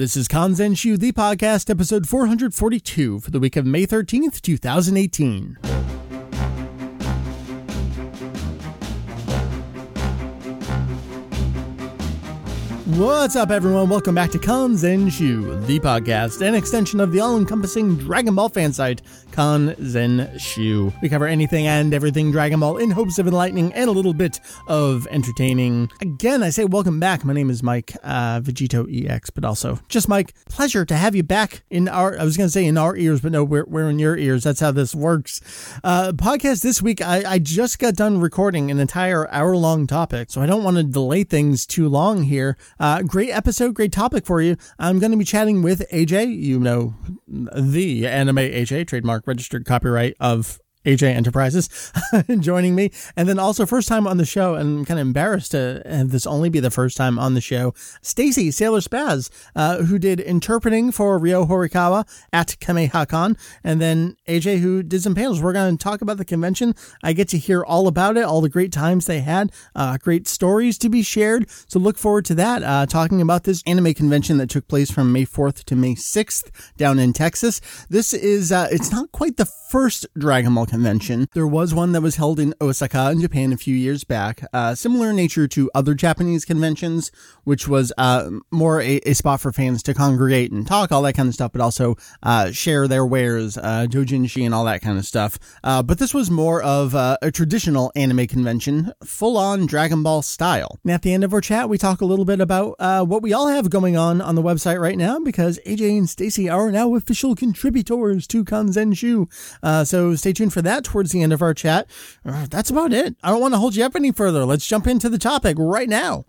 This is Kanzenshuu, the podcast, episode 442 for the week of May 13th, 2018. What's up, everyone? Welcome back to Kanzenshuu, the podcast, an extension of the all encompassing Dragon Ball fan site, Kanzenshuu. We cover anything and everything Dragon Ball in hopes of enlightening and a little bit of entertaining. Again, I say welcome back. My name is Mike, uh, Vegito EX, but also just Mike. Pleasure to have you back in our, I was going to say in our ears, but no, we're, we're in your ears. That's how this works. Uh, podcast this week, I, I just got done recording an entire hour long topic, so I don't want to delay things too long here. Uh, great episode, great topic for you. I'm going to be chatting with AJ, you know, the anime AJ, trademark registered copyright of AJ Enterprises joining me. And then also first time on the show, and I'm kind of embarrassed to have this only be the first time on the show, Stacy Sailor Spaz, uh, who did interpreting for Ryo Horikawa at KamehaCon, and then AJ who did some panels. We're going to talk about the convention. I get to hear all about it, all the great times they had, uh, great stories to be shared. So look forward to that, uh, talking about this anime convention that took place from May 4th to May 6th down in Texas. This is, uh, it's not quite the first Dragon Ball convention. There was one that was held in Osaka in Japan a few years back, uh, similar in nature to other Japanese conventions, which was uh, more a, a, spot for fans to congregate and talk, all that kind of stuff, but also uh, share their wares, uh, doujinshi and all that kind of stuff. Uh, but this was more of uh, a traditional anime convention, full on Dragon Ball style. And at the end of our chat, we talk a little bit about uh, what we all have going on on the website right now because AJ and Stacy are now official contributors to Kanzenshuu. so stay tuned for that towards the end of our chat. Uh, that's about it. I don't want to hold you up any further. Let's jump into the topic right now.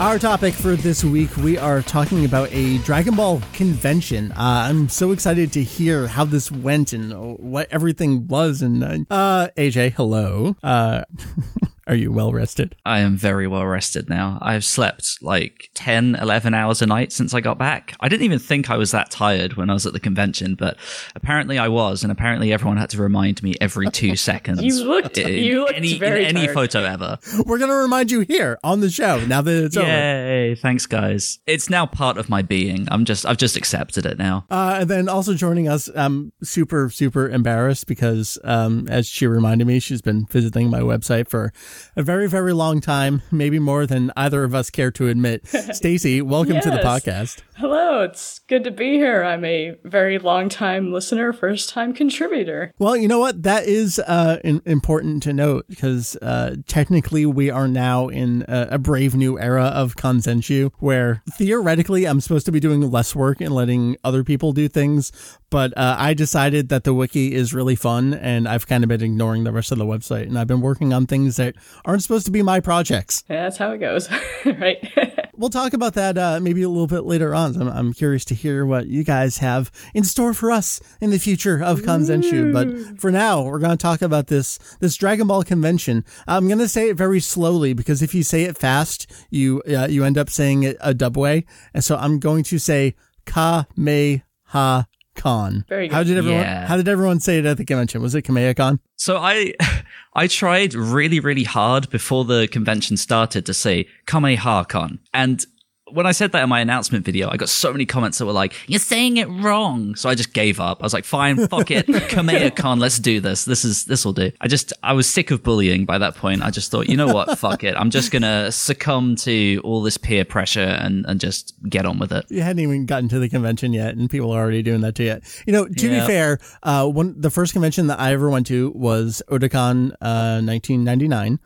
Our topic for this week, we are talking about a Dragon Ball convention. Uh, I'm so excited to hear how this went and what everything was. And uh, AJ, hello. Uh, Are you well rested? I am very well rested now. I've slept like 10, 11 hours a night since I got back. I didn't even think I was that tired when I was at the convention, but apparently I was, and apparently everyone had to remind me every two seconds. you looked, in, you looked any, very in any tired. photo ever. We're going to remind you here on the show now that it's over. Yay, thanks guys. It's now part of my being. I'm just, I've just accepted it now. Uh, and then also joining us, I'm super, super embarrassed because, um, as she reminded me, she's been visiting my website for a very, very long time, maybe more than either of us care to admit. Stacy, welcome to the podcast. Hello, it's good to be here. I'm a very long time listener, first time contributor. Well, you know what? That is uh, in, important to note because uh, technically we are now in a, a brave new era of Kanzenshuu where theoretically I'm supposed to be doing less work and letting other people do things. But uh, I decided that the wiki is really fun and I've kind of been ignoring the rest of the website and I've been working on things that aren't supposed to be my projects. Yeah, that's how it goes, right? We'll talk about that uh, maybe a little bit later on. I'm, I'm curious to hear what you guys have in store for us in the future of Kanzenshuu. But for now, we're going to talk about this this Dragon Ball convention. I'm going to say it very slowly because if you say it fast, you uh, you end up saying it a dub way. And so I'm going to say Kameha Con. Very good. How did everyone Yeah. How did everyone say it at the convention? Was it Kameha Con? So I, I tried really, really hard before the convention started to say Kameha-con. And when I said that in my announcement video, I got so many comments that were like, you're saying it wrong. So I just gave up. I was like, fine, fuck it. Kameha-con, let's do this. This is, this will do. I just, I was sick of bullying by that point. I just thought, you know what? fuck it. I'm just going to succumb to all this peer pressure and, and just get on with it. you hadn't even gotten to the convention yet, and people are already doing that to you. You know, to be fair, uh, one the first convention that I ever went to was Otakon, uh, 1999.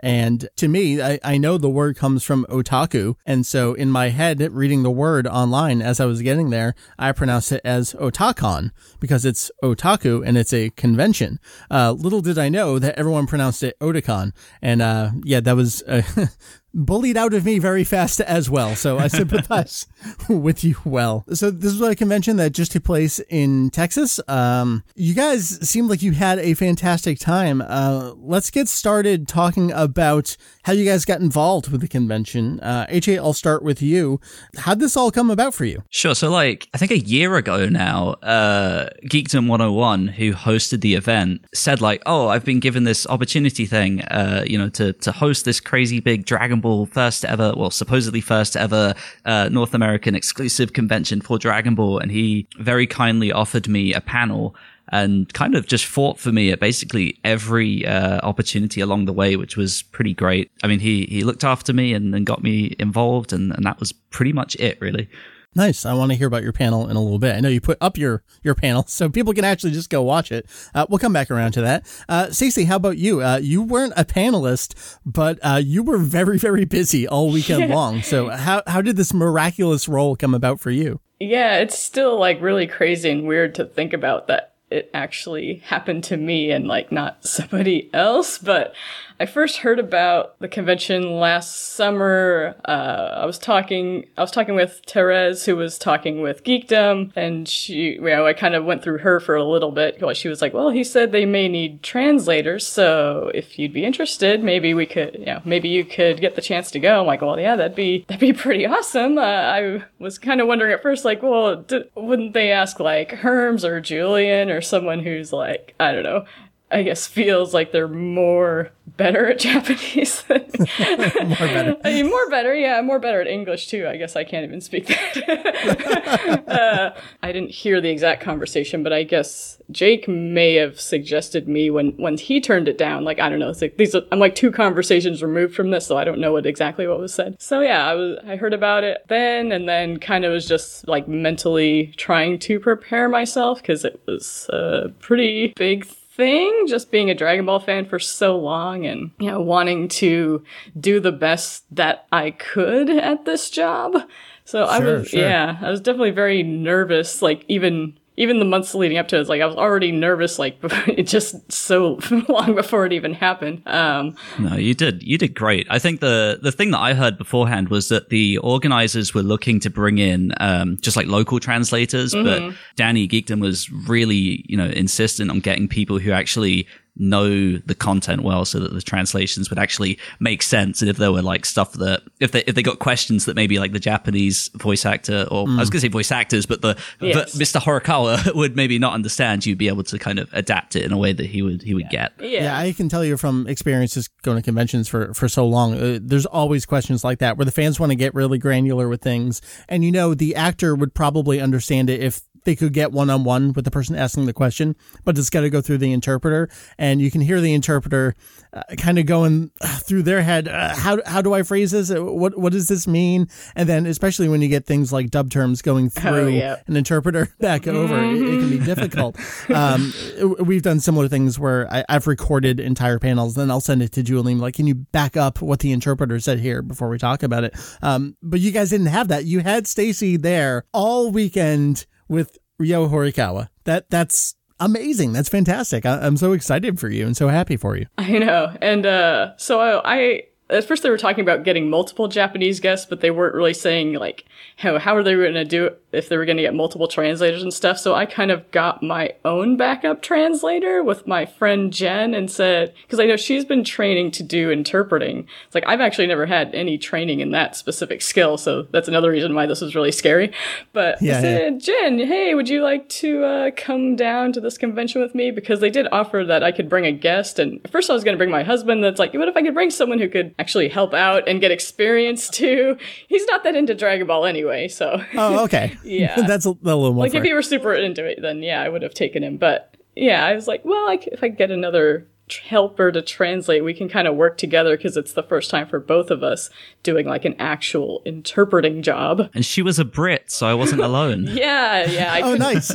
And to me, I, I know the word comes from otaku. And so in my head, reading the word online as I was getting there, I pronounced it as otakon because it's otaku and it's a convention. Uh, little did I know that everyone pronounced it otakon. And, uh, yeah, that was, uh, bullied out of me very fast as well. So I sympathize with you well. So this was a convention that just took place in Texas. Um, you guys seemed like you had a fantastic time. Uh, let's get started talking about how you guys got involved with the convention. Uh, AJ, I'll start with you. How'd this all come about for you? Sure. So, like, I think a year ago now, uh, Geekdom 101, who hosted the event, said, like, oh, I've been given this opportunity thing, uh, you know, to, to host this crazy big Dragon Ball first ever, well, supposedly first ever uh, North American exclusive convention for Dragon Ball. And he very kindly offered me a panel and kind of just fought for me at basically every uh, opportunity along the way, which was pretty great. I mean, he he looked after me and, and got me involved, and, and that was pretty much it, really. Nice. I want to hear about your panel in a little bit. I know you put up your your panel, so people can actually just go watch it. Uh, we'll come back around to that. Uh, Stacey, how about you? Uh, you weren't a panelist, but uh, you were very very busy all weekend long. So how how did this miraculous role come about for you? Yeah, it's still like really crazy and weird to think about that it actually happened to me and like not somebody else. But I first heard about the convention last summer. Uh, I was talking, I was talking with Therese, who was talking with Geekdom, and she, you know, I kind of went through her for a little bit. Well, She was like, "Well, he said they may need translators, so if you'd be interested, maybe we could, you know, maybe you could get the chance to go." I'm like, "Well, yeah, that'd be that'd be pretty awesome." Uh, I was kind of wondering at first, like, well, d- wouldn't they ask like Herms or Julian or someone who's like, I don't know, I guess feels like they're more better at Japanese. more better. I mean, more better. Yeah, more better at English too. I guess I can't even speak that. uh, I didn't hear the exact conversation, but I guess Jake may have suggested me when when he turned it down. Like I don't know. It's like these. Are, I'm like two conversations removed from this, so I don't know what exactly what was said. So yeah, I was. I heard about it then, and then kind of was just like mentally trying to prepare myself because it was a pretty big thing, just being a Dragon Ball fan for so long and, you know, wanting to do the best that I could at this job. So sure, I was, sure. yeah, I was definitely very nervous, like even even the months leading up to it, it's like I was already nervous, like it just so long before it even happened. Um, no, you did, you did great. I think the the thing that I heard beforehand was that the organizers were looking to bring in um, just like local translators, mm-hmm. but Danny Geekdom was really, you know, insistent on getting people who actually know the content well so that the translations would actually make sense and if there were like stuff that if they if they got questions that maybe like the japanese voice actor or mm. i was mm. going to say voice actors but the, yes. the, mr horikawa would maybe not understand you'd be able to kind of adapt it in a way that he would he would yeah. get yeah. yeah i can tell you from experiences going to conventions for for so long uh, there's always questions like that where the fans want to get really granular with things and you know the actor would probably understand it if they could get one on one with the person asking the question, but it's got to go through the interpreter. And you can hear the interpreter uh, kind of going through their head. Uh, how, how do I phrase this? Uh, what, what does this mean? And then, especially when you get things like dub terms going oh, through oh, yeah. an interpreter back over, mm-hmm. it, it, can be difficult. um, we've done similar things where I, have recorded entire panels, then I'll send it to Julie. Like, can you back up what the interpreter said here before we talk about it? Um, but you guys didn't have that. You had Stacy there all weekend with Ryo Horikawa. That that's amazing. That's fantastic. I, am so excited for you and so happy for you. I know. And uh, so I, I at first they were talking about getting multiple Japanese guests, but they weren't really saying like how how are they going to do it if they were going to get multiple translators and stuff. So I kind of got my own backup translator with my friend Jen and said because I know she's been training to do interpreting. It's like I've actually never had any training in that specific skill, so that's another reason why this was really scary. But yeah, I said, yeah. Jen, hey, would you like to uh, come down to this convention with me? Because they did offer that I could bring a guest, and at first I was going to bring my husband. That's like, what if I could bring someone who could actually help out and get experience too. He's not that into Dragon Ball anyway, so. Oh, okay. yeah. That's a, a, little more. Like if he were super into it, then yeah, I would have taken him. But yeah, I was like, well, like if I get another helper to translate, we can kind of work together because it's the first time for both of us doing like an actual interpreting job. And she was a Brit, so I wasn't alone. yeah, yeah. I oh, nice.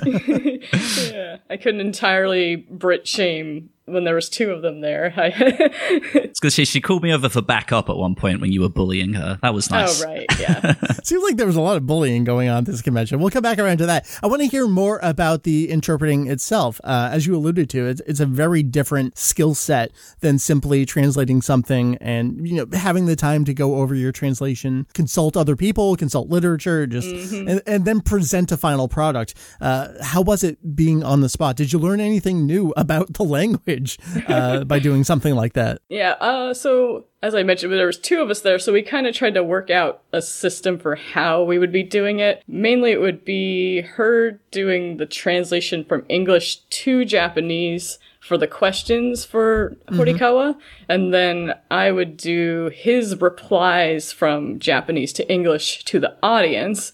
yeah, I couldn't entirely Brit shame when there was two of them there. it's because she, she called me over for backup at one point when you were bullying her. That was nice. Oh, right. Yeah. Seems like there was a lot of bullying going on at this convention. We'll come back around to that. I want to hear more about the interpreting itself. Uh, as you alluded to, it's, it's a very different skill set than simply translating something and, you know, having the time to go over your translation, consult other people, consult literature, just, mm-hmm. and, and, then present a final product. Uh, how was it being on the spot? Did you learn anything new about the language? Uh, by doing something like that. Yeah. Uh, so as I mentioned, there was two of us there, so we kind of tried to work out a system for how we would be doing it. Mainly, it would be her doing the translation from English to Japanese for the questions for Horikawa, and then I would do his replies from Japanese to English to the audience.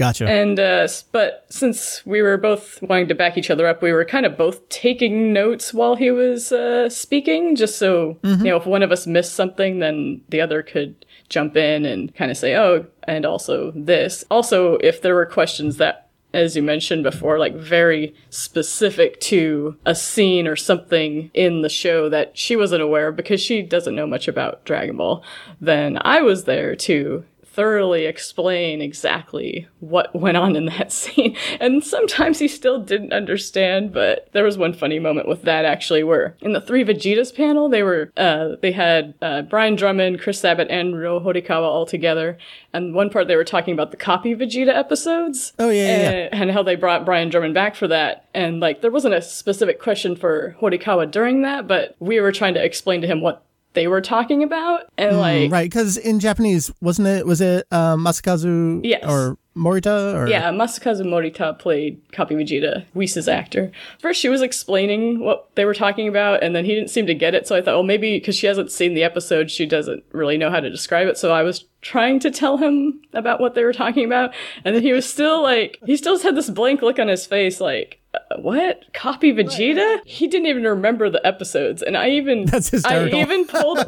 Gotcha. And uh, but since we were both wanting to back each other up, we were kind of both taking notes while he was uh, speaking, just so you know if one of us missed something, then the other could jump in and kind of say, "Oh," and also this. Also, if there were questions that as you mentioned before, like very specific to a scene or something in the show that she wasn't aware of because she doesn't know much about Dragon Ball, then I was there to thoroughly explain exactly what went on in that scene. And sometimes he still didn't understand, but there was one funny moment with that actually where in the three Vegetas panel, they were, uh, they had, uh, Brian Drummond, Chris Sabat, and Ryo Horikawa all together. And one part they were talking about the copy Vegeta episodes. Oh, yeah, yeah, yeah. and, and how they brought Brian Drummond back for that. And like, there wasn't a specific question for Horikawa during that, but we were trying to explain to him what they were talking about. And like, right, because in Japanese, wasn't it? Was it uh, Masakazu Yes. or Morita? Or Yeah, Masakazu Morita played Copy Vegeta, Whis' actor. First, she was explaining what they were talking about, and then he didn't seem to get it. So I thought, well, maybe because she hasn't seen the episode, she doesn't really know how to describe it. So I was trying to tell him about what they were talking about, and then he was still like, he still had this blank look on his face, like. "Uh, What copy Vegeta? He didn't even remember the episodes, and I even That's hysterical. I even pulled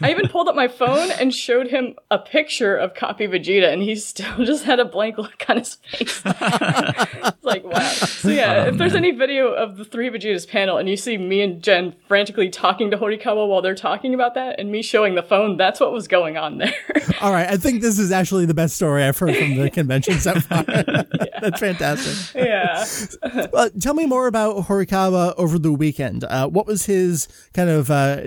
I even pulled up my phone and showed him a picture of copy Vegeta, and he still just had a blank look on his face. it's like wow. So yeah, if there's any video of the three Vegetas panel and you see me and Jen frantically talking to Horikawa while they're talking about that, and me showing the phone, that's what was going on there. All right, I think this is actually the best story I've heard from the convention so far. That's fantastic. yeah. Uh, tell me more about Horikawa over the weekend. Uh, what was his kind of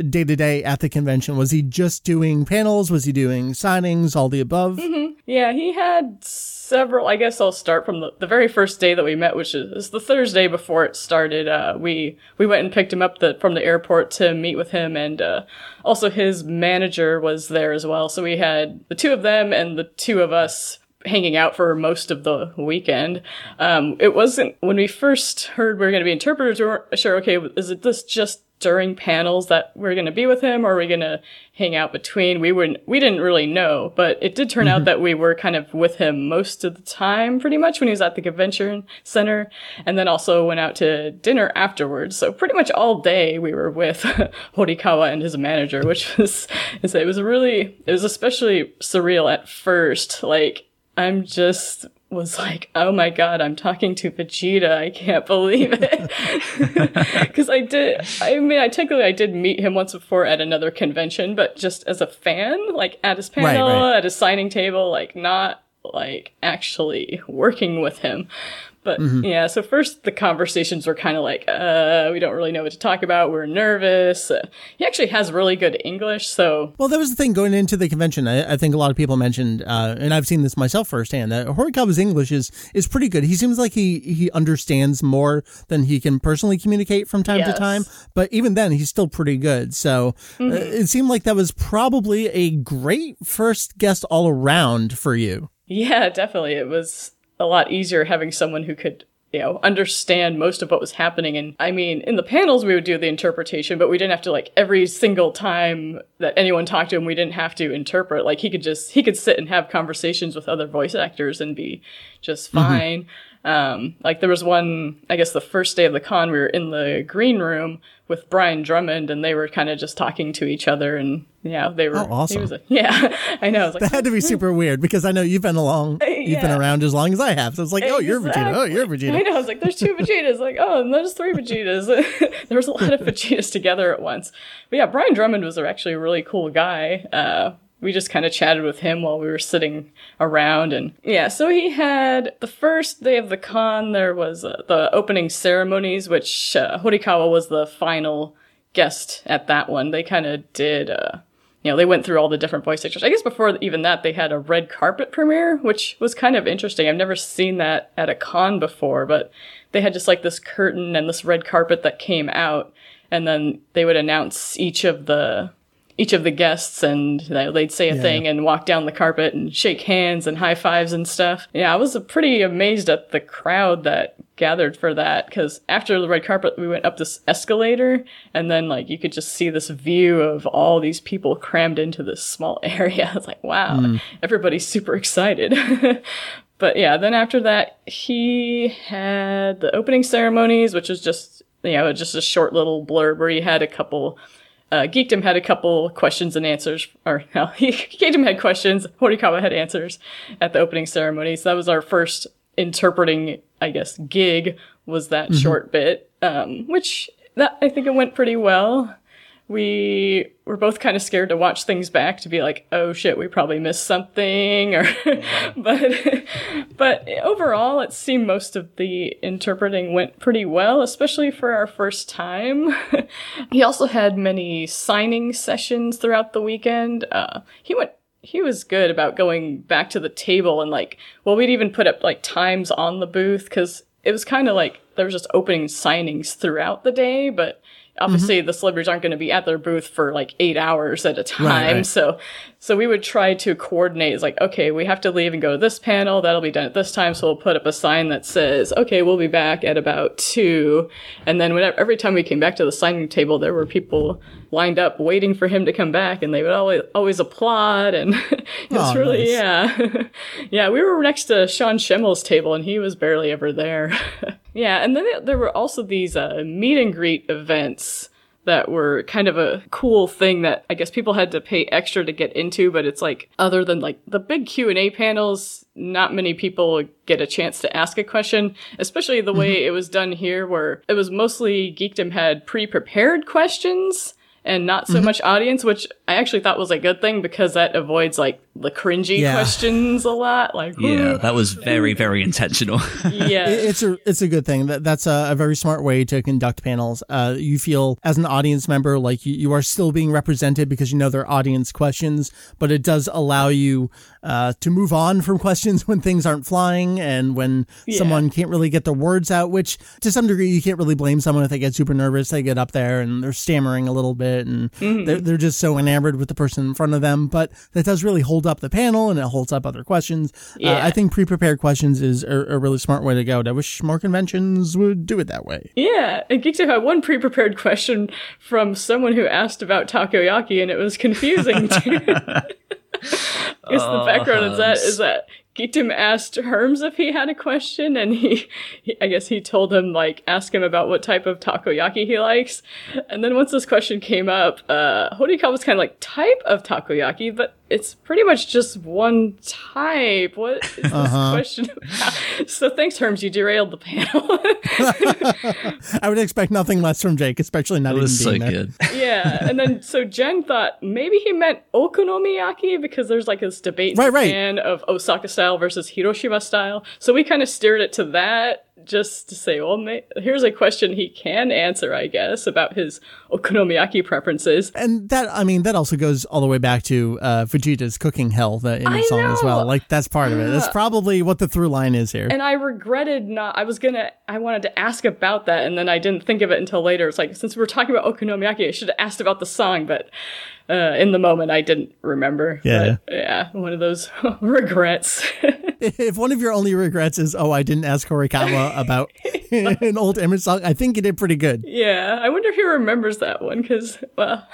day to day at the convention? Was he just doing panels? Was he doing signings? All the above? Yeah, he had several. I guess I'll start from the, the very first day that we met, which is, is the Thursday before it started. Uh, we we went and picked him up the, from the airport to meet with him, and uh, also his manager was there as well. So we had the two of them and the two of us hanging out for most of the weekend. Um, it wasn't when we first heard we were going to be interpreters. We weren't sure. Okay, is it this just during panels that we're going to be with him, or are we going to hang out between? We wouldn't. We didn't really know, but it did turn out that we were kind of with him most of the time, pretty much when he was at the convention center, and then also went out to dinner afterwards. So pretty much all day we were with Horikawa and his manager, which was it was really it was especially surreal at first, like. I'm just was like, oh my god, I'm talking to Vegeta. I can't believe it. Because I did, I mean, I technically I did meet him once before at another convention, but just as a fan, like at his panel, right. at his signing table, like not like actually working with him. But yeah, so first the conversations were kind of like, uh, we don't really know what to talk about. We're nervous. Uh, he actually has really good English, so Well, that was the thing going into the convention. I, I think a lot of people mentioned, uh, and I've seen this myself firsthand, that Horikawa's English is is pretty good. He seems like he he understands more than he can personally communicate from time to time. But even then, he's still pretty good. So uh, it seemed like that was probably a great first guest all around for you. Yeah, definitely. It was a lot easier having someone who could, you know, understand most of what was happening. And I mean, in the panels, we would do the interpretation, but we didn't have to, like, every single time that anyone talked to him, we didn't have to interpret. Like, he could just, he could sit and have conversations with other voice actors and be just mm-hmm. fine. Um, like, there was one, I guess the first day of the con, we were in the green room with Brian Drummond, and they were kind of just talking to each other. And yeah, they were, Oh, awesome. he was a, yeah, I know. I was like, That had to be super weird because I know you've been along, you've been around as long as I have. So it's like, oh, you're Vegeta. Oh, you're Exactly. I Vegeta. know. I was like, there's two Vegetas. Like, oh, and there's three Vegetas. there was a lot of Vegetas together at once. But yeah, Brian Drummond was actually a really cool guy. Uh, we just kind of chatted with him while we were sitting around. And yeah, so he had the first day of the con, there was uh, the opening ceremonies, which uh, Horikawa was the final guest at that one. They kind of did, uh, you know, they went through all the different voice actors. I guess before even that, they had a red carpet premiere, which was kind of interesting. I've never seen that at a con before, but they had just like this curtain and this red carpet that came out, and then they would announce each of the each of the guests and they'd say a Yeah. thing and walk down the carpet and shake hands and high fives and stuff. Yeah, I was pretty amazed at the crowd that gathered for that because after the red carpet, we went up this escalator and then like you could just see this view of all these people crammed into this small area. It's like, wow, hmm. everybody's super excited. But yeah, then after that, he had the opening ceremonies, which was just, you know, just a short little blurb where he had a couple, uh, Geekdom had a couple questions and answers, or no, Geekdom had questions, Horikawa had answers at the opening ceremony. So that was our first interpreting, I guess, gig was that short bit, um, which that, I think it went pretty well we were both kind of scared to watch things back to be like, oh shit, we probably missed something or but but overall it seemed most of the interpreting went pretty well, especially for our first time. he also had many signing sessions throughout the weekend. Uh he went he was good about going back to the table and like well we'd even put up like times on the booth because it was kind of like there was just opening signings throughout the day but obviously mm-hmm. the celebrities aren't going to be at their booth for like eight hours at a time right. so so we would try to coordinate it's like okay we have to leave and go to this panel that'll be done at this time so we'll put up a sign that says okay we'll be back at about two. And then whenever every time we came back to the signing table there were people lined up waiting for him to come back and they would always always applaud and it's Oh, really nice. yeah. Yeah we were next to sean Schemmel's table and he was barely ever there. Yeah and then there were also these uh, meet and greet events that were kind of a cool thing that I guess people had to pay extra to get into, but it's like other than like the big Q&A panels, not many people get a chance to ask a question, especially the way mm-hmm. it was done here where it was mostly Geekdom had pre-prepared questions and not so much audience, which I actually thought was a good thing because that avoids like the cringy Yeah. questions a lot. Like, Yeah, that was very, very intentional. yeah. It's a it's a good thing. That that's a, a very smart way to conduct panels. Uh, you feel as an audience member like you, you are still being represented because you know they're audience questions, but it does allow you uh, to move on from questions when things aren't flying and when someone can't really get their words out. Which to some degree you can't really blame someone if they get super nervous. They get up there and they're stammering a little bit and they're they're just so enamored with the person in front of them. But that does really hold up the panel and it holds up other questions. Uh, Yeah. I think pre-prepared questions is a, a really smart way to go. I wish more conventions would do it that way. Yeah, and Geekdom had one pre-prepared question from someone who asked about takoyaki, and it was confusing too. I guess the background is that is that Geekdom asked Herms if he had a question, and he, he, I guess he told him like ask him about what type of takoyaki he likes, and then once this question came up, uh, Horikawa was kind of like type of takoyaki, but it's pretty much just one type. What is this uh-huh. question about? So thanks, Herms, you derailed the panel. I would expect nothing less from Jake, especially not even was so being there. good. yeah, and then so Jen thought maybe he meant okonomiyaki because there's like this debate Right, in right. Of Osaka style versus Hiroshima style. So we kind of steered it to that just to say, well, may- here's a question he can answer, I guess, about his okonomiyaki preferences. And that, I mean, that also goes all the way back to uh, Vegeta's cooking hell, the in the song as well. Like that's part of it. That's probably what the through line is here. And I regretted not. I was gonna. I wanted to ask about that, and then I didn't think of it until later. It's like since we're talking about okonomiyaki, I should have asked about the song, but uh, in the moment I didn't remember. Yeah. But, yeah. One of those regrets. if one of your only regrets is, oh, I didn't ask Horikawa about an old image song, I think you did pretty good. Yeah, I wonder if he remembers that one because, well,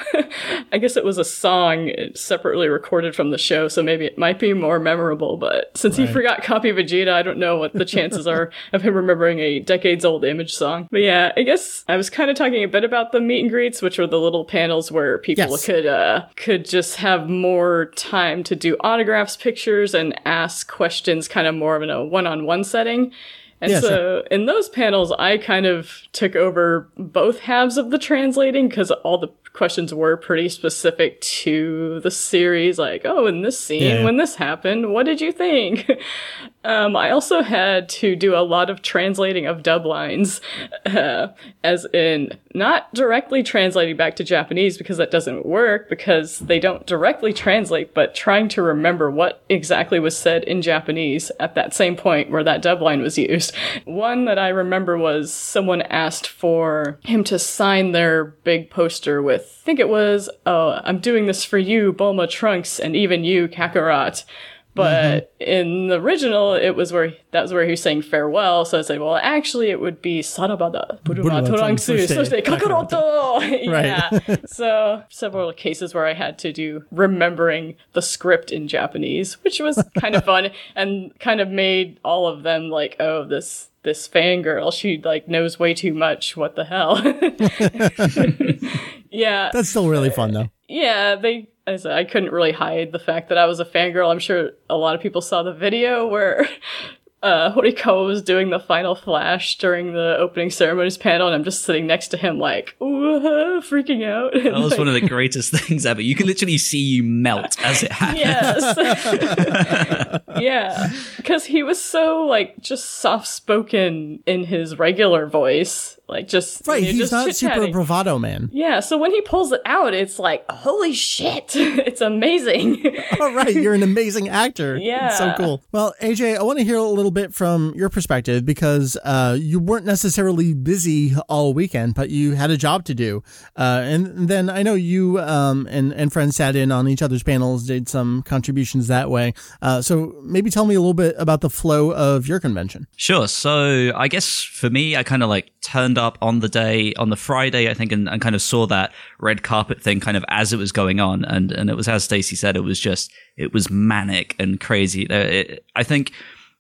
I guess it was a song separately recorded from the show, so maybe it might be more memorable. But since he forgot Copy Vegeta, I don't know what the chances are of him remembering a decades old image song. But yeah, I guess I was kind of talking a bit about the meet and greets, which were the little panels where people Yes. could uh, could just have more time to do autographs, pictures, and ask questions, kind of more of in a one on one setting. And Yeah, so sure. in those panels, I kind of took over both halves of the translating because all the questions were pretty specific to the series. Like, oh, in this scene, Yeah. when this happened, what did you think? Um, I also had to do a lot of translating of dub lines, uh, as in not directly translating back to Japanese because that doesn't work because they don't directly translate, but trying to remember what exactly was said in Japanese at that same point where that dub line was used. One that I remember was someone asked for him to sign their big poster with, I think it was, oh, I'm doing this for you, Bulma Trunks, and even you, Kakarot. But mm-hmm. in the original, it was where that was where he was saying farewell. So I said, well, actually, it would be Sarabada, Buruma Torangsu, Soshite yeah. so several cases where I had to do remembering the script in Japanese, which was kind of fun and kind of made all of them like, oh, this this fangirl, she like knows way too much. What the hell? yeah. That's still really fun though. Yeah, they I, I couldn't really hide the fact that I was a fangirl. I'm sure a lot of people saw the video where uh, Horikawa was doing the final flash during the opening ceremonies panel, and I'm just sitting next to him, like, ooh, freaking out. That was like, one of the greatest things ever. You can literally see you melt as it happens. Yes. yeah. Because he was so, like, just soft spoken in his regular voice like just right, you know, he's just not super bravado man. Yeah, so when he pulls it out, it's like holy shit, it's amazing. All right, you're an amazing actor. Yeah, it's so cool. Well, AJ, I want to hear a little bit from your perspective because uh, you weren't necessarily busy all weekend, but you had a job to do, uh, and then I know you um, and and friends sat in on each other's panels, did some contributions that way. Uh, so maybe tell me a little bit about the flow of your convention. Sure. So I guess for me, I kind of like turned up on the day on the Friday, I think, and, and kind of saw that red carpet thing kind of as it was going on, and and it was as Stacey said, it was just it was manic and crazy. It, I think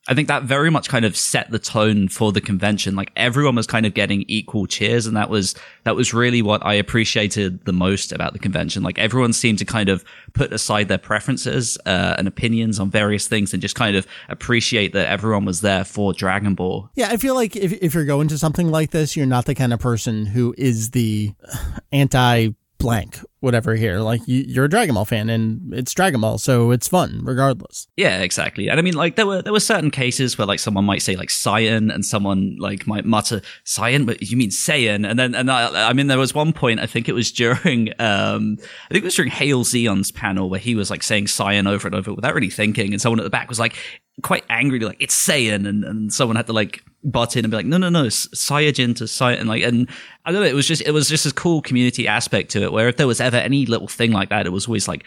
I think that very much kind of set the tone for the convention. Like everyone was kind of getting equal cheers. And that was, that was really what I appreciated the most about the convention. Like everyone seemed to kind of put aside their preferences, uh, and opinions on various things and just kind of appreciate that everyone was there for Dragon Ball. Yeah. I feel like if, if you're going to something like this, you're not the kind of person who is the anti blank whatever here. Like you, are a dragon ball fan and it's dragon ball so it's fun regardless. Yeah exactly. And i mean like there were there were certain cases where like someone might say like Saiyan and someone like might mutter Saiyan? But you mean Saiyan? And then and I, I mean there was one point i think it was during um i think it was during Hale Zion's panel where he was like saying Saiyan over and over without really thinking and someone at the back was like quite angry like it's Saiyan and, and someone had to like butt in and be like no no no Saiyajin to Saiyan like and I don't know it was just it was just this cool community aspect to it where if there was ever any little thing like that it was always like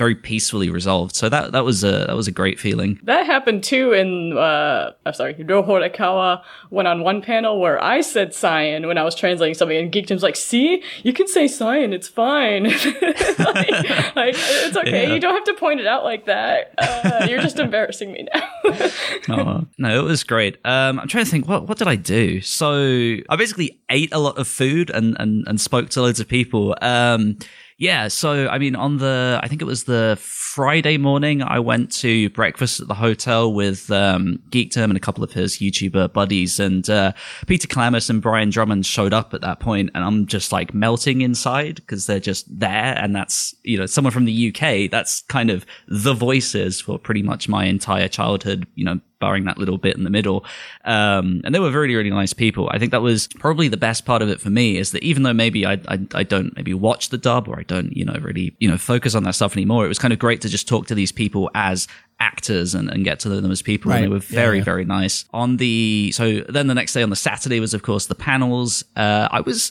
very peacefully resolved. So that that was a that was a great feeling. That happened too in uh I'm sorry, Horikawa went on one panel where I said Saiyan when I was translating something and Geekdom's like, see, you can say Saiyan, it's fine. like, like, it's okay, yeah. you don't have to point it out like that. Uh, you're just embarrassing me now. oh, no, it was great. Um I'm trying to think what what did I do? So I basically ate a lot of food and and, and spoke to loads of people. Um yeah, so I mean, on the I think it was the Friday morning, I went to breakfast at the hotel with um, Geekdom and a couple of his YouTuber buddies, and uh, Peter Kelamis and Brian Drummond showed up at that point, and I'm just like melting inside because they're just there, and that's you know someone from the UK. That's kind of the voices for pretty much my entire childhood. You know, barring that little bit in the middle. Um, and they were really, really nice people. I think that was probably the best part of it for me is that even though maybe I, I, I, don't maybe watch the dub or I don't, you know, really, you know, focus on that stuff anymore, it was kind of great to just talk to these people as actors and, and get to know them as people. Right. And they were very, yeah, yeah. very nice. On the, so then the next day on the Saturday was, of course, the panels. Uh, I was,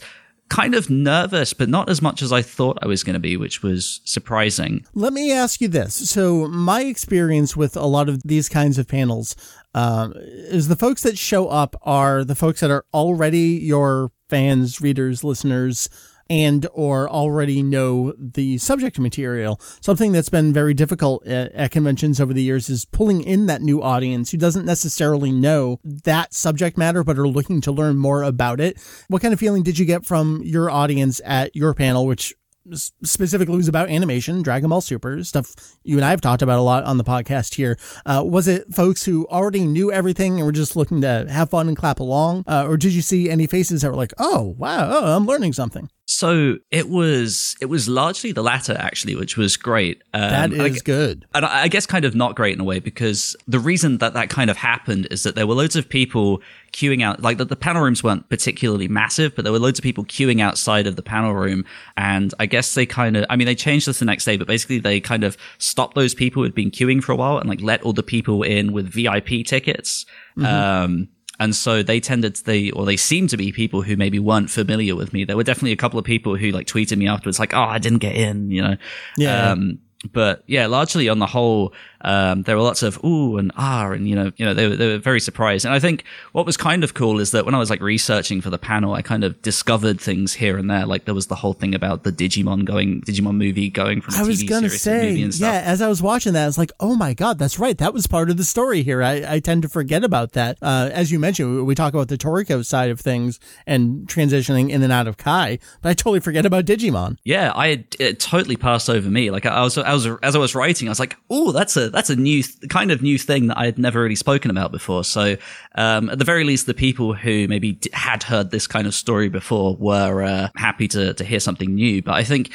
kind of nervous, but not as much as I thought I was going to be, which was surprising. Let me ask you this. So, my experience with a lot of these kinds of panels um, is the folks that show up are the folks that are already your fans, readers, listeners, and or already know the subject material. Something that's been very difficult at, at, conventions over the years is pulling in that new audience who doesn't necessarily know that subject matter but are looking to learn more about it. What kind of feeling did you get from your audience at your panel, which specifically was about animation, Dragon Ball Super, stuff you and I have talked about a lot on the podcast here. Uh, was it folks who already knew everything and were just looking to have fun and clap along? Uh, or did you see any faces that were like, oh, wow, oh, I'm learning something? So it was it was largely the latter actually, which was great. Um, that and I- good. and I I guess kind of not great in a way because the reason that that kind of happened is that there were loads of people queuing out, like the, the panel rooms weren't particularly massive, but there were loads of people queuing outside of the panel room. And I guess they kind of, I mean, they changed this the next day, but basically they kind of stopped those people who'd been queuing for a while and like let all the people in with VIP tickets. Um, and so they tended to, they, or they seemed to be people who maybe weren't familiar with me. There were definitely a couple of people who like tweeted me afterwards, like, oh, I didn't get in, you know? Yeah. Um, but yeah, largely on the whole, um, there were lots of ooh and ah, and you know, you know, they were, they were very surprised. And I think what was kind of cool is that when I was like researching for the panel, I kind of discovered things here and there. Like there was the whole thing about the Digimon going, Digimon movie going from I was TV gonna say, yeah. As I was watching that, I was like, "Oh my god, that's right. That was part of the story here." I, I tend to forget about that. Uh, as you mentioned, we, we talk about the Toriko side of things and transitioning in and out of Kai, but I totally forget about Digimon. Yeah, I it totally passed over me. Like I was, I was, as I was writing, I was like, "Oh, that's a that's a new kind of new thing that I had never really spoken about before." So, um, at the very least, the people who maybe had heard this kind of story before were uh, happy to to hear something new. But I think.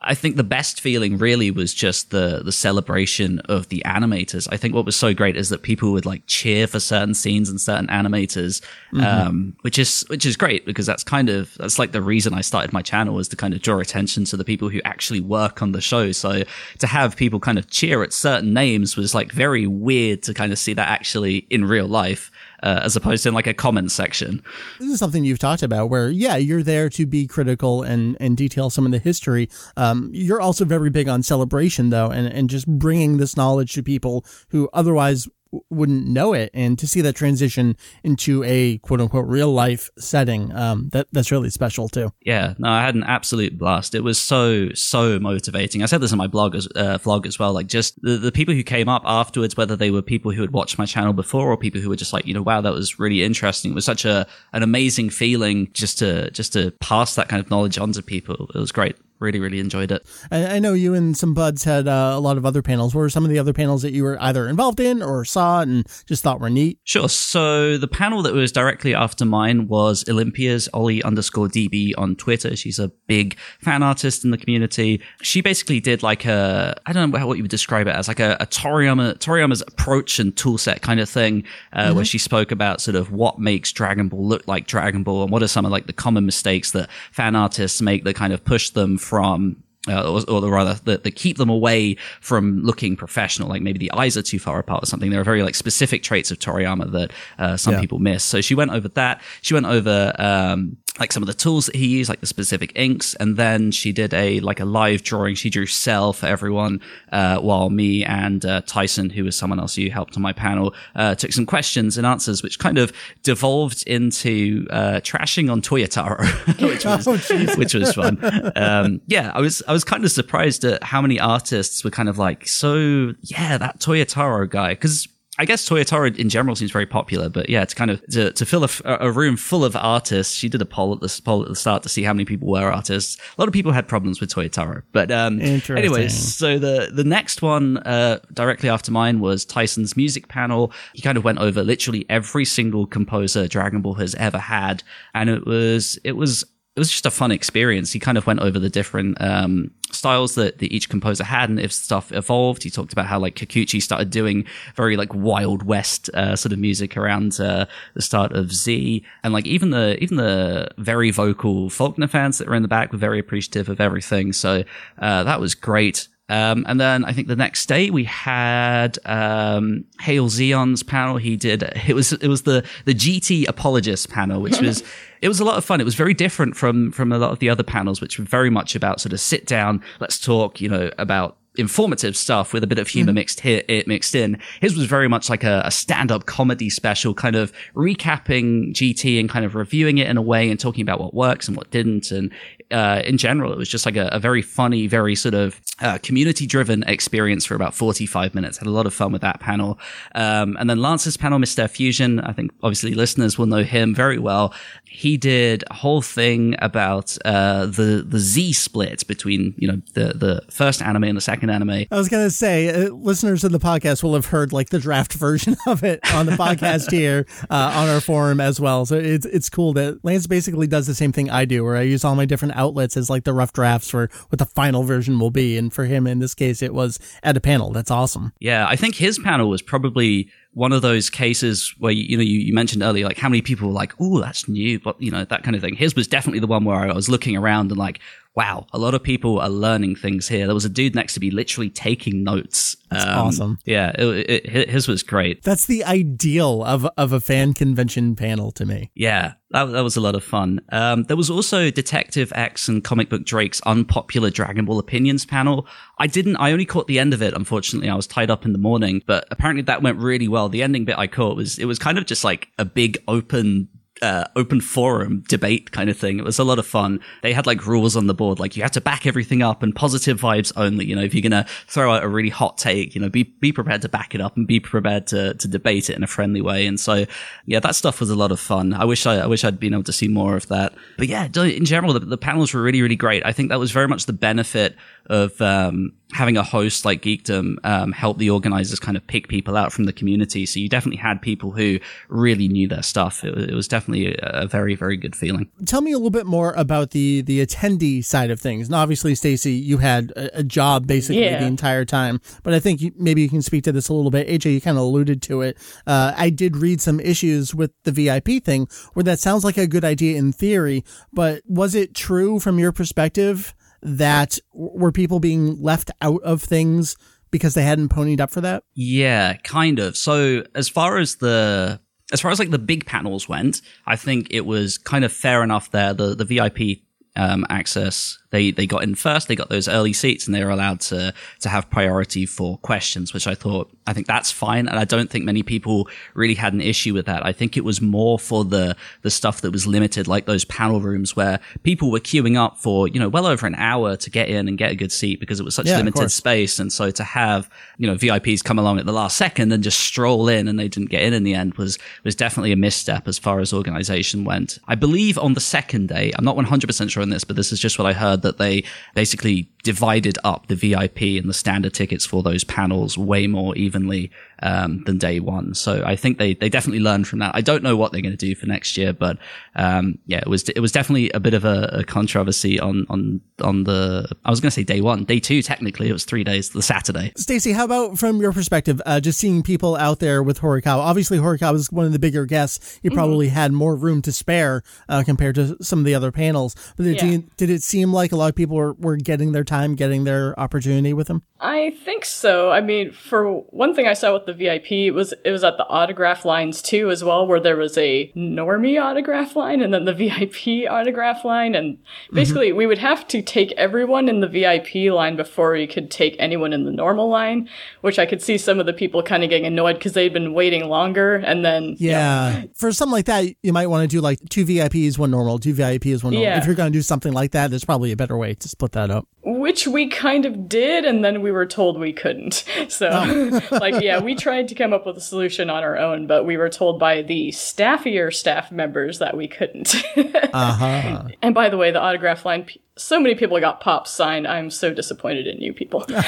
I think the best feeling really was just the the celebration of the animators. I think what was so great is that people would like cheer for certain scenes and certain animators, um, which is which is great because that's kind of that's like the reason I started my channel was to kind of draw attention to the people who actually work on the show. So to have people kind of cheer at certain names was like very weird to kind of see that actually in real life. Uh, as opposed to in like a comment section. This is something you've talked about where, yeah, you're there to be critical and, and detail some of the history. Um, you're also very big on celebration, though, and, and just bringing this knowledge to people who otherwise wouldn't know it. And to see that transition into a quote unquote real life setting, um, that, that's really special, too. Yeah, no, I had an absolute blast. It was so so motivating. I said this in my blog as uh, vlog as well. Like just the, the people who came up afterwards, whether they were people who had watched my channel before or people who were just like, you know, wow, that was really interesting. It was such a an amazing feeling just to just to pass that kind of knowledge on to people. It was great. Really, really enjoyed it. I, I know you and some buds had uh, a lot of other panels. What were some of the other panels that you were either involved in or saw and just thought were neat? Sure. So the panel that was directly after mine was Olympia's Ollie underscore DB on Twitter. She's a big fan artist in the community. She basically did like a, I don't know what you would describe it as, like a, a Toriyama, Toriyama's approach and toolset kind of thing, uh, where she spoke about sort of what makes Dragon Ball look like Dragon Ball and what are some of like the common mistakes that fan artists make that kind of push them from uh, or, or rather that, that keep them away from looking professional. Like maybe the eyes are too far apart or something. There are very like specific traits of Toriyama that uh, some Yeah. people miss. So she went over that. She went over um, like some of the tools that he used, like the specific inks, and then she did a like a live drawing. She drew Cell for everyone, uh, while me and uh, Tyson, who was someone else who helped on my panel, uh, took some questions and answers, which kind of devolved into uh, trashing on Toyotaro, which was Oh, which was fun. Um, yeah, I was I was kind of surprised at how many artists were kind of like, so yeah, that Toyotaro guy, because. I guess Toyotaro in general seems very popular, but yeah, to kind of to, to fill a room full of artists, she did a poll at the poll at the start to see how many people were artists. A lot of people had problems with Toyotaro, but um, anyways, so the the next one uh, directly after mine was Tyson's music panel. He kind of went over literally every single composer Dragon Ball has ever had, and it was it was it was just a fun experience. He kind of went over the different um, styles that, that each composer had and if stuff evolved. He talked about how like Kikuchi started doing very like Wild West uh, sort of music around uh, the start of Z, and like even the even the very vocal Faulconer fans that were in the back were very appreciative of everything. So uh, that was great. Um, and then I think the next day we had um, Hale Xeon's panel. He did it was it was the the GT apologist panel, which was it was a lot of fun. It was very different from from a lot of the other panels, which were very much about sort of sit down, let's talk, you know, about informative stuff with a bit of humor mixed here, it mixed in. His was very much like a, a stand-up comedy special, kind of recapping GT and kind of reviewing it in a way and talking about what works and what didn't. And uh, in general, it was just like a, a very funny, very sort of uh, community-driven experience for about 45 minutes. Had a lot of fun with that panel. Um, and then Lance's panel, Mr. Fusion, I think obviously listeners will know him very well. He did a whole thing about uh, the the Z split between you know the the first anime and the second American anime. I was gonna say, uh, listeners of the podcast will have heard like the draft version of it on the podcast here uh, on our forum as well. So it's it's cool that Lance basically does the same thing I do, where I use all my different outlets as like the rough drafts for what the final version will be. And for him, in this case, it was at a panel. That's awesome. Yeah, I think his panel was probably one of those cases where you, know you, you mentioned earlier like how many people were like oh that's new but you know that kind of thing. His was definitely the one where i was looking around and like wow a lot of people are learning things here. There was a dude next to me literally taking notes. That's um, awesome. yeah it, it, his was great. That's the ideal of of a fan convention panel to me. Yeah that, that was a lot of fun. Um, there was also Detective X and Comic Book Drake's unpopular Dragon Ball opinions panel. I didn't, I only caught the end of it. Unfortunately, I was tied up in the morning, but apparently that went really well. The ending bit I caught was, it was kind of just like a big open uh, open forum debate kind of thing. It was a lot of fun. They had like rules on the board, like you had to back everything up and positive vibes only. You know, if you're gonna throw out a really hot take, you know, be be prepared to back it up and be prepared to to debate it in a friendly way. And so, yeah, that stuff was a lot of fun. I wish I, I wish I'd been able to see more of that. But yeah, in general, the, the panels were really really great. I think that was very much the benefit of um, having a host like Geekdom um, help the organizers kind of pick people out from the community. So you definitely had people who really knew their stuff. It, it was definitely a, a, very, very good feeling. Tell me a little bit more about the the attendee side of things. And obviously, Stacy, you had a, a job basically yeah. the entire time, but I think you, maybe you can speak to this a little bit. AJ, you kind of alluded to it. Uh, I did read some issues with the VIP thing where that sounds like a good idea in theory, but was it true from your perspective? That were people being left out of things because they hadn't ponied up for that? Yeah, kind of. So as far as the as far as like the big panels went, I think it was kind of fair enough there. The the VIP um, access they they got in first. They got those early seats, and they were allowed to to have priority for questions, which I thought I think that's fine, and I don't think many people really had an issue with that. I think it was more for the the stuff that was limited, like those panel rooms where people were queuing up for you know well over an hour to get in and get a good seat because it was such yeah, limited space, and so to have you know VIPs come along at the last second and just stroll in and they didn't get in in the end was was definitely a misstep as far as organization went. I believe on the second day, I'm not 100 percent sure on this, but this is just what I heard that they basically divided up the VIP and the standard tickets for those panels way more evenly um, than day one. So I think they they definitely learned from that. I don't know what they're going to do for next year, but um, yeah, it was it was definitely a bit of a, a controversy on on on the. I was going to say day one, day two. Technically, it was three days. The Saturday. Stacy, how about from your perspective, uh, just seeing people out there with Horikawa? Obviously, Horikawa was one of the bigger guests. You mm-hmm. probably mm-hmm. had more room to spare uh, compared to some of the other panels. But did, yeah. you, did it seem like a lot of people were, were getting their time, getting their opportunity with him? I think so. I mean, for one thing I saw with the VIP, it was it was at the autograph lines too as well, where there was a normie autograph line and then the VIP autograph line, and mm-hmm. basically mm-hmm. we would have to take everyone in the VIP line before we could take anyone in the normal line, which I could see some of the people kind of getting annoyed because they'd been waiting longer, and then yeah, you know, for something like that, you might want to do like two VIPs, one normal, two VIPs, one normal. Yeah. If you're going to do something like that, there's probably a better way to split that up. Which we kind of did, and then we were told we couldn't. So, oh. like, yeah, we tried to come up with a solution on our own, but we were told by the staffier staff members that we couldn't. uh-huh. And by the way, the autograph line so many people got pop signed. I'm so disappointed in you people. God.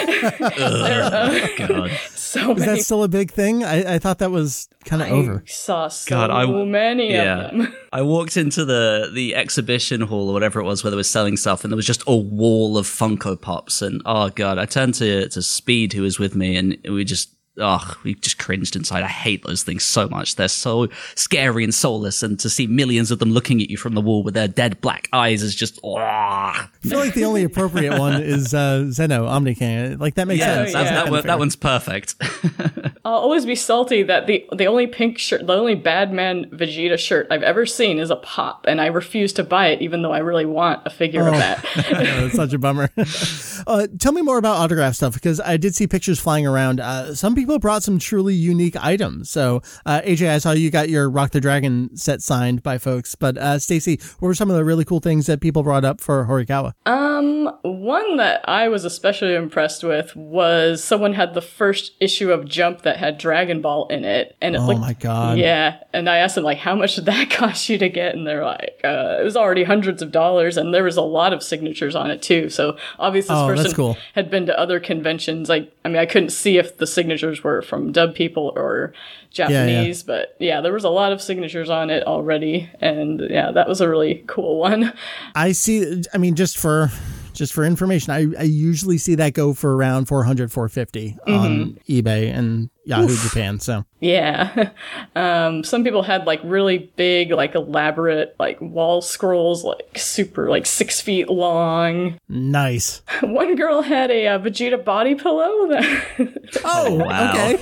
So Is that still a big thing? I, I thought that was kind of over. Saw so God, I, many yeah. of them. I walked into the the exhibition hall or whatever it was where they were selling stuff, and there was just a wall of Funko Pops. And oh God, I turned to to Speed who was with me, and we just oh, we just cringed inside. I hate those things so much. They're so scary and soulless, and to see millions of them looking at you from the wall with their dead black eyes is just. Oh. I feel like the only appropriate one is uh, Zeno Omni-King. Like that makes yeah, sense. Yeah. That, one, that, one's perfect. I'll always be salty that the the only pink shirt, the only Badman Vegeta shirt I've ever seen is a pop, and I refuse to buy it, even though I really want a figure oh. of that. That's such a bummer. Uh, tell me more about autograph stuff because I did see pictures flying around. Uh, some people people brought some truly unique items. So, uh, AJ, I saw you got your Rock the Dragon set signed by folks, but uh, Stacy, what were some of the really cool things that people brought up for Horikawa? Um, one that I was especially impressed with was someone had the first issue of Jump that had Dragon Ball in it, and it oh looked, my god, yeah. And I asked them like, how much did that cost you to get? And they're like, uh, it was already hundreds of dollars, and there was a lot of signatures on it too. So obviously, this Oh, person cool. had been to other conventions. Like, I mean, I couldn't see if the signatures were from dub people or Japanese, but yeah, there was a lot of signatures on it already, and yeah, that was a really cool one. I see. I mean, just for just for information, I, I usually see that go for around 400, 450 on eBay and Yahoo Japan. So Yeah. Um, some people had like really big, like elaborate, like wall scrolls, like super, like six feet long. nice. One girl had a uh, Vegeta body pillow that, Oh, Wow. okay.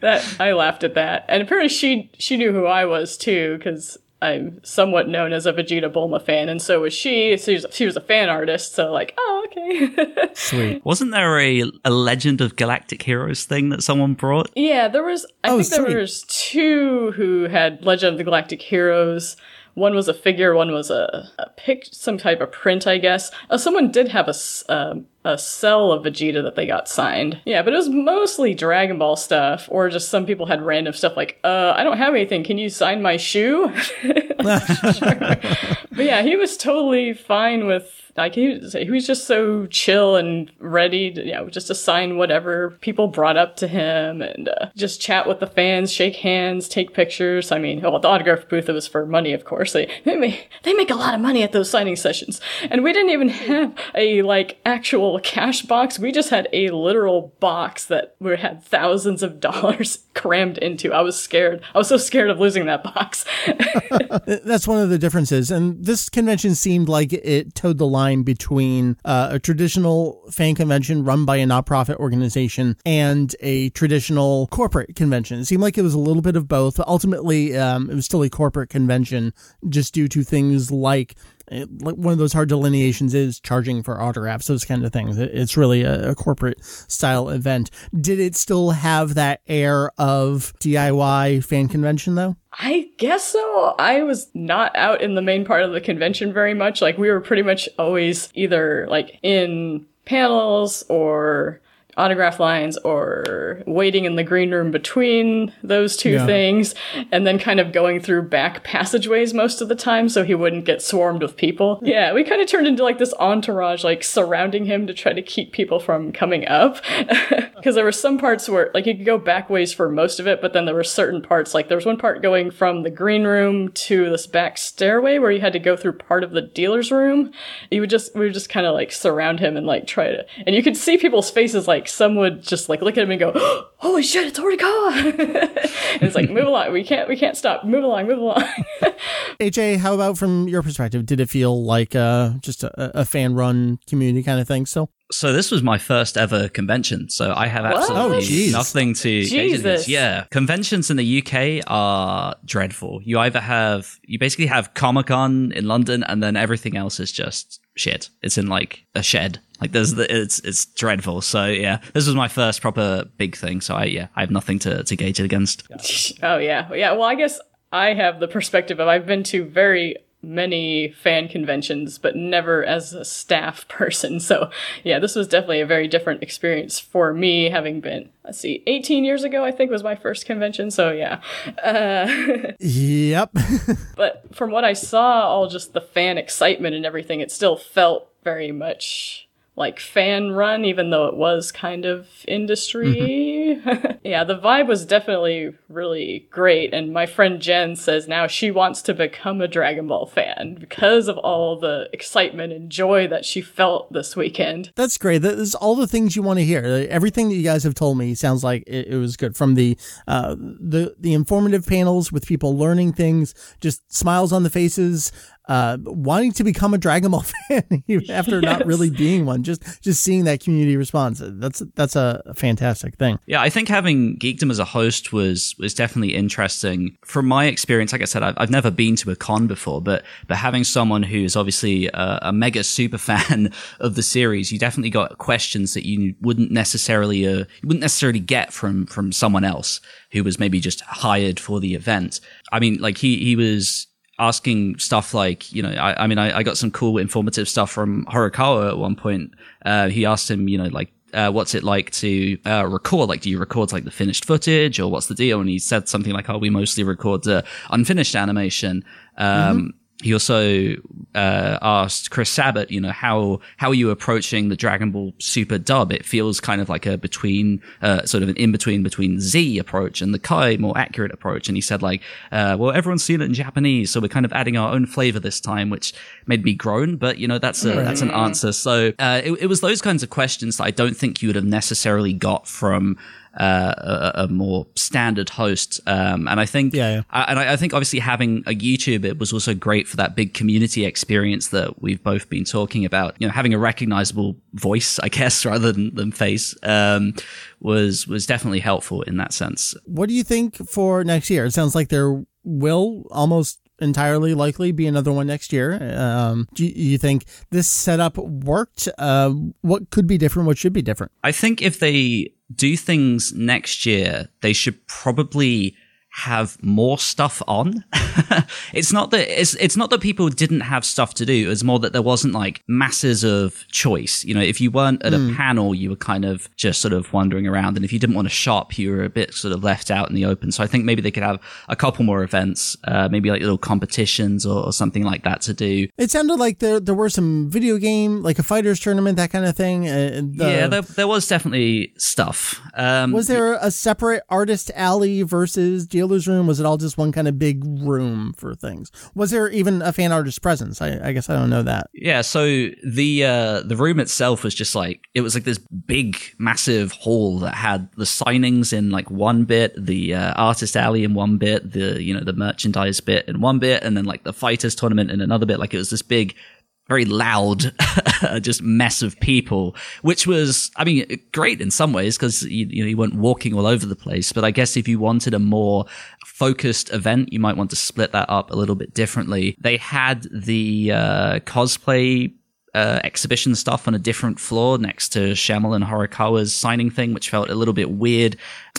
that I laughed at that. And apparently she, she knew who I was too, because I'm somewhat known as a Vegeta Bulma fan, and so was she. She was, she was a fan artist, so like, oh, okay. Sweet. Wasn't there a, a Legend of Galactic Heroes thing that someone brought? Yeah, there was. I Oh, think there was two who had Legend of the Galactic Heroes. One was a figure. One was a, a pic, some type of print, I guess. Uh, someone did have a um, a cell of Vegeta that they got signed. Yeah, but it was mostly Dragon Ball stuff, or just some people had random stuff like, "Uh, I don't have anything. Can you sign my shoe?" But yeah, he was totally fine with like he was, he was just so chill and ready to you know just to sign whatever people brought up to him and uh, just chat with the fans, shake hands, take pictures. I mean, well, the autograph booth it was for money, of course. They they make, they make a lot of money at those signing sessions, and we didn't even have a like actual cash box. We just had a literal box that we had thousands of dollars crammed into. I was scared. I was so scared of losing that box. That's one of the differences. And this convention seemed like it towed the line between uh, a traditional fan convention run by a nonprofit organization and a traditional corporate convention. It seemed like it was a little bit of both. But ultimately, um, it was still a corporate convention just due to things like it, like one of those hard delineations is charging for autographs, those kind of things. It- It's really a, a corporate style event. Did it still have that air of DIY fan convention though? I guess so. I was not out in the main part of the convention very much. Like we were pretty much always either like in panels or autograph lines or waiting in the green room between those two Yeah. things and then kind of going through back passageways most of the time so he wouldn't get swarmed with people. Yeah, we kind of turned into like this entourage like surrounding him to try to keep people from coming up because there were some parts where like you could go back ways for most of it but then there were certain parts like there was one part going from the green room to this back stairway where you had to go through part of the dealer's room you would just we would just kind of like surround him and like try to and you could see people's faces like some would just like look at him and go holy shit it's Horikawa and it's like move along we can't we can't stop move along move along AJ, how about from your perspective? Did it feel like uh, just a, a fan run community kind of thing still? So this was my first ever convention, so I have absolutely Oh, nothing to Jesus. Yeah, conventions in the UK are dreadful. You either have you basically have Comic Con in London, and then everything else is just shit. It's in like a shed. Like there's the it's it's dreadful. So yeah, this was my first proper big thing. So I yeah I have nothing to to gauge it against. Oh yeah, yeah. Well, I guess I have the perspective of I've been to very many fan conventions, but never as a staff person. So yeah, this was definitely a very different experience for me, having been let's see, 18 years ago I think was my first convention. So yeah, uh, Yep. but from what I saw, all just the fan excitement and everything, it still felt very much like fan run, even though it was kind of industry. yeah, the vibe was definitely really great. And my friend Jen says now she wants to become a Dragon Ball fan because of all the excitement and joy that she felt this weekend. That's great. That is all the things you want to hear. Everything that you guys have told me sounds like it, it was good. From the uh, the the informative panels with people learning things, just smiles on the faces, uh, wanting to become a Dragon Ball fan after yes. not really being one. Just just seeing that community response. That's that's a fantastic thing. Yeah, I think having Geekdom as a host was was definitely interesting. From my experience, like I said, I've, I've never been to a con before, but but having someone who's obviously a, a mega super fan of the series, you definitely got questions that you wouldn't necessarily uh, you wouldn't necessarily get from from someone else who was maybe just hired for the event. I mean, like he he was asking stuff like, you know, I, I mean, I, I, got some cool informative stuff from Horikawa at one point. Uh, he asked him, you know, like, uh, what's it like to uh, record? Like, do you record like the finished footage or what's the deal? And he said something like, oh, we mostly record the unfinished animation. Um, mm-hmm he also uh, asked Chris Sabat, you know, how how are you approaching the Dragon Ball Super dub? It feels kind of like a between, uh, sort of an in between between Z approach and the Kai more accurate approach. And he said like, uh, well, everyone's seen it in Japanese, so we're kind of adding our own flavor this time, which made me groan. But you know, that's a that's an answer. So uh, it, it was those kinds of questions that I don't think you would have necessarily got from uh, a, a, more standard host. Um, and I think, yeah, yeah. I, and I, I, think obviously having a YouTube, it was also great for that big community experience that we've both been talking about. You know, having a recognizable voice, I guess, rather than, than face, um, was was definitely helpful in that sense. What do you think for next year? It sounds like there will almost entirely likely be another one next year. Um, do you think this setup worked? Uh, what could be different? What should be different? I think if they do things next year, they should probably have more stuff on. it's not that it's it's not that people didn't have stuff to do. It's more that there wasn't like masses of choice. You know, if you weren't at mm. a hmm. panel, you were kind of just sort of wandering around, and if you didn't want to shop, you were a bit sort of left out in the open. So I think maybe they could have a couple more events, uh, maybe like little competitions or, or, something like that to do. It sounded like there there were some video game, like a fighters tournament, that kind of thing. Uh, the, yeah, there, there was definitely stuff. Um, was there a separate artist alley versus? Dealer's room? Was it all just one kind of big room for things? Was there even a fan artist presence? I, I guess I don't know that. Yeah, so the uh, the room itself was just like it was like this big, massive hall that had the signings in like one bit, the uh, artist alley in one bit, the you know the merchandise bit in one bit, and then like the fighters tournament in another bit. Like it was this big very loud, just mess of people, which was, I mean, great in some ways because you, you, know you weren't walking all over the place. But I guess if you wanted a more focused event, you might want to split that up a little bit differently. They had the uh, cosplay uh, exhibition stuff on a different floor next to Schemmel and Horikawa's signing thing, which felt a little bit weird.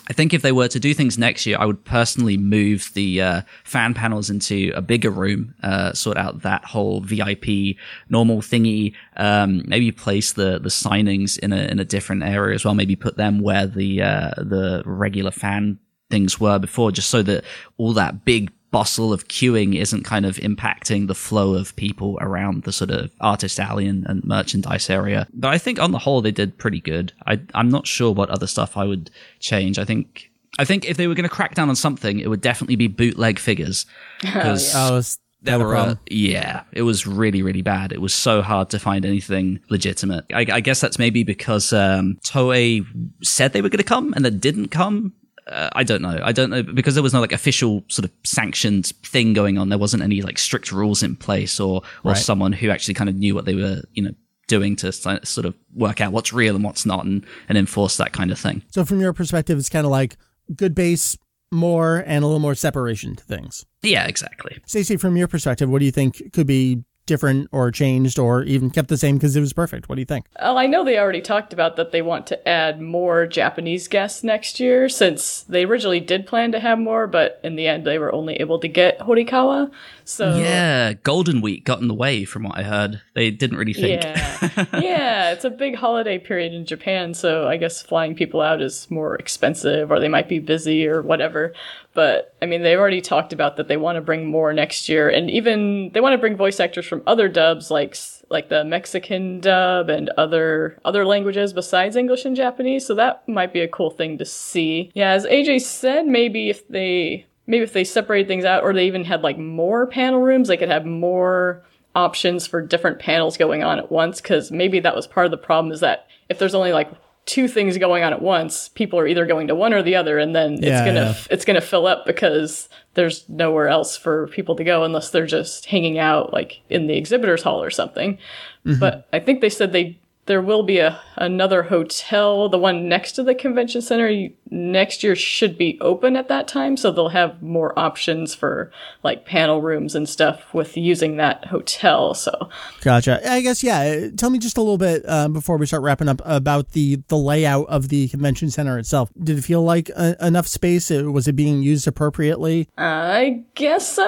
I think if they were to do things next year, I would personally move the uh, fan panels into a bigger room, uh, sort out that whole VIP normal thingy. Um, maybe place the the signings in a in a different area as well. Maybe put them where the uh, the regular fan things were before, just so that all that big bustle of queuing isn't kind of impacting the flow of people around the sort of artist alley and, and merchandise area. But I think on the whole, they did pretty good. I, I'm not sure what other stuff I would change. I think I think if they were going to crack down on something, it would definitely be bootleg figures. Because oh, yeah. there were, uh, yeah, it was really, really bad. It was so hard to find anything legitimate. I, I guess that's maybe because um, Toei said they were going to come and then didn't come uh, I don't know. I don't know because there was no like official sort of sanctioned thing going on. There wasn't any like strict rules in place or or right. someone who actually kind of knew what they were, you know, doing to sort of work out what's real and what's not and and enforce that kind of thing. So from your perspective, it's kind of like good base, more and a little more separation to things. Yeah, exactly. Stacey, from your perspective, what do you think could be different or changed or even kept the same because it was perfect. What do you think? Well, I know they already talked about that they want to add more Japanese guests next year since they originally did plan to have more, but in the end they were only able to get Horikawa. So Yeah, Golden Week got in the way from what I heard. They didn't really think. Yeah. yeah, it's a big holiday period in Japan, so I guess flying people out is more expensive or they might be busy or whatever. But I mean, they've already talked about that they want to bring more next year, and even they want to bring voice actors from other dubs, like like the Mexican dub and other other languages besides English and Japanese. So that might be a cool thing to see. Yeah, as AJ said, maybe if they maybe if they separated things out, or they even had like more panel rooms, they could have more options for different panels going on at once. Because maybe that was part of the problem is that if there's only like two things going on at once, people are either going to one or the other, and then it's gonna yeah. it's gonna fill up because there's nowhere else for people to go unless they're just hanging out like in the exhibitors hall or something. Mm-hmm. But I think they said they there will be a another hotel, the one next to the convention center you, next year should be open at that time, so they'll have more options for like panel rooms and stuff with using that hotel. So Gotcha. I guess yeah. Tell me just a little bit uh, before we start wrapping up about the the layout of the convention center itself. Did it feel like uh, enough space? Was it being used appropriately? I guess so.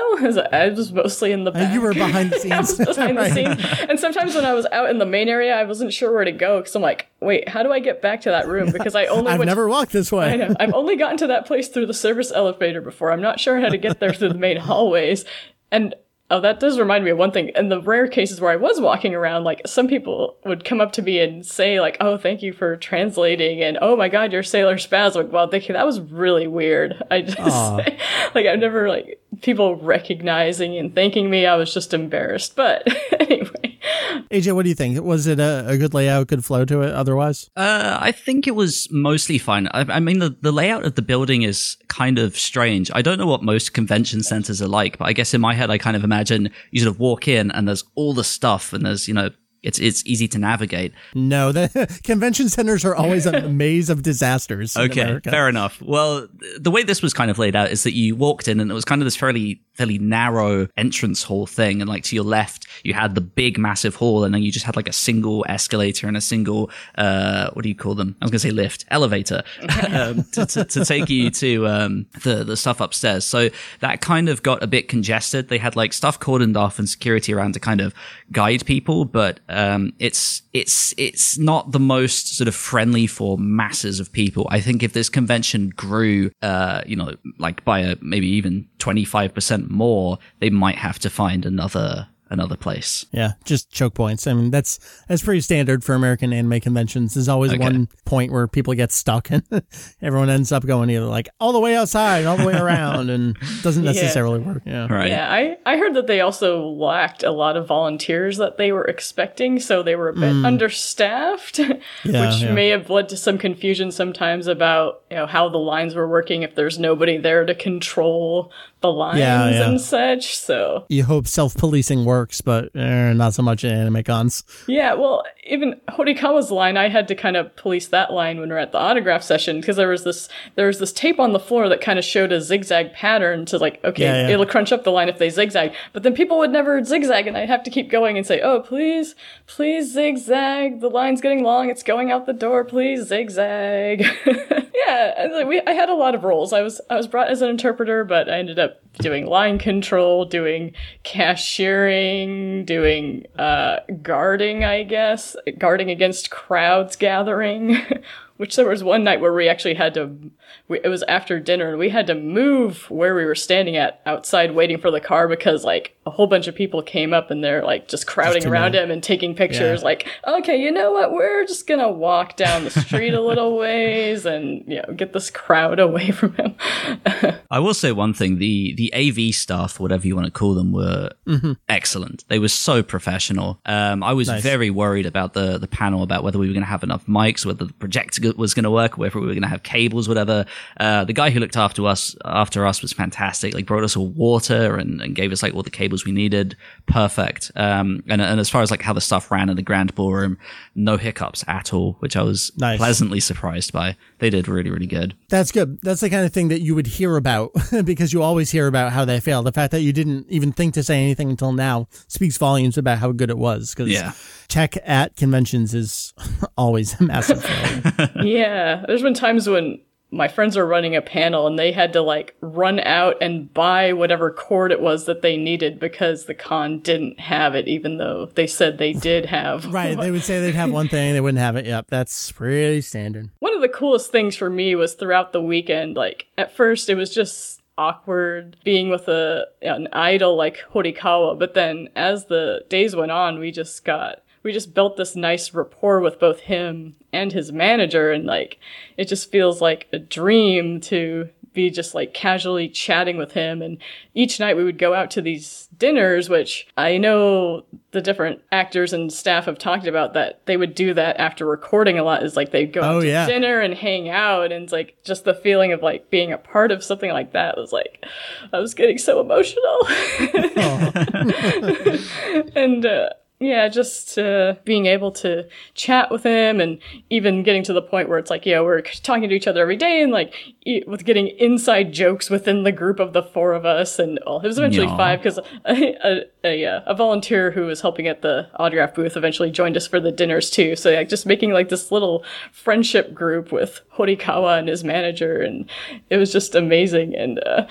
I was mostly in the back. Uh, you were behind the I was scenes. behind the scenes. And sometimes when I was out in the main area, I wasn't sure where to go because I'm like, wait, how do I get back to that room? Because I only I've went never walked this way. I know. I've only gotten to that place through the service elevator before. I'm not sure how to get there through the main hallways. And oh, that does remind me of one thing. In the rare cases where I was walking around, like some people would come up to me and say, like, "Oh, thank you for translating," and "Oh my God, you're Sailor Spaz." Like, well, thank you. That was really weird. I just like I've never like people recognizing and thanking me. I was just embarrassed. But anyway. AJ, what do you think? Was it a, a good layout, good flow to it? Otherwise, Uh, I think it was mostly fine. I, I mean, the, the layout of the building is kind of strange. I don't know what most convention centers are like, but I guess in my head, I kind of imagine you sort of walk in and there's all the stuff and there's, you know, it's, it's easy to navigate. no. The convention centers are always a maze of disasters. Okay, fair enough. Well, the way this was kind of laid out is that you walked in and it was kind of this fairly fairly narrow entrance hall thing, and like to your left you had the big massive hall, and then you just had like a single escalator and a single uh what do you call them? I was gonna say lift, elevator, um, to, to, to take you to um the the stuff upstairs. So that kind of got a bit congested. They had like stuff cordoned off and security around to kind of guide people, but um it's it's it's not the most sort of friendly for masses of people. I think if this convention grew, uh, you know, like by a maybe even twenty five percent more, they might have to find another another place. Yeah, just choke points. I mean, that's that's pretty standard for American anime conventions. There's always Okay. one point where people get stuck and everyone ends up going either like all the way outside, all the way around, and it doesn't Yeah. necessarily work. Yeah. Right. Yeah, I, I heard that they also lacked a lot of volunteers that they were expecting, so they were a bit understaffed, Mm. Yeah, which yeah. may have led to some confusion sometimes about you know how the lines were working if there's nobody there to control the lines Yeah, yeah. and such. So You hope self policing works, but eh, not so much in anime cons. yeah, well, even Horikawa's line, I had to kind of police that line when we are at the autograph session because there was this there was this tape on the floor that kind of showed a zigzag pattern to like okay, Yeah, yeah. it'll crunch up the line if they zigzag, but then people would never zigzag, and I'd have to keep going and say, oh please, please zigzag, the line's getting long, it's going out the door, please zigzag. yeah, we I had a lot of roles. I was I was brought as an interpreter, but I ended up doing line control, doing cashiering, doing uh, guarding, I guess, guarding against crowds gathering. Which there was one night where we actually had to, we, it was after dinner and we had to move where we were standing at outside waiting for the car because like a whole bunch of people came up and they're like just crowding too around him and taking pictures Yeah. like, okay, you know what? We're just gonna walk down the street a little ways and, you know, get this crowd away from him. I will say one thing: the the AV staff, whatever you want to call them, were excellent. They were so professional. Um, I was Nice. very worried about the the panel, about whether we were going to have enough mics, whether the projector was going to work, whether we were going to have cables, whatever. Uh, the guy who looked after us after us was fantastic. Like brought us all water and, and gave us like all the cables we needed. Perfect. Um, and and as far as like how the stuff ran in the grand ballroom, no hiccups at all, which I was Nice. pleasantly surprised by. They did really really good. That's good. That's the kind of thing that you would hear about because you always hear about how they fail. The fact that you didn't even think to say anything until now speaks volumes about how good it was. Because Yeah. tech at conventions is always a massive failure. yeah, there's been times when my friends are running a panel and they had to like run out and buy whatever cord it was that they needed because the con didn't have it, even though they said they did have. right. They would say they'd have one thing, they wouldn't have it. Yep. That's pretty standard. One of the coolest things for me was throughout the weekend, like at first it was just awkward being with a an idol like Horikawa, but then as the days went on, we just got we just built this nice rapport with both him and his manager and like it just feels like a dream to be just like casually chatting with him. And each night we would go out to these dinners, which I know the different actors and staff have talked about that they would do that after recording a lot is like they'd go Oh, out to yeah. dinner and hang out. And it's like just the feeling of like being a part of something like that was like, I was getting so emotional. and, uh, yeah, just uh, being able to chat with him and even getting to the point where it's like, yeah, we're talking to each other every day and like e- with getting inside jokes within the group of the four of us. And well, it was eventually five because a, a, a, a volunteer who was helping at the autograph booth eventually joined us for the dinners too. So like just making like this little friendship group with Horikawa and his manager. And it was just amazing. And, uh,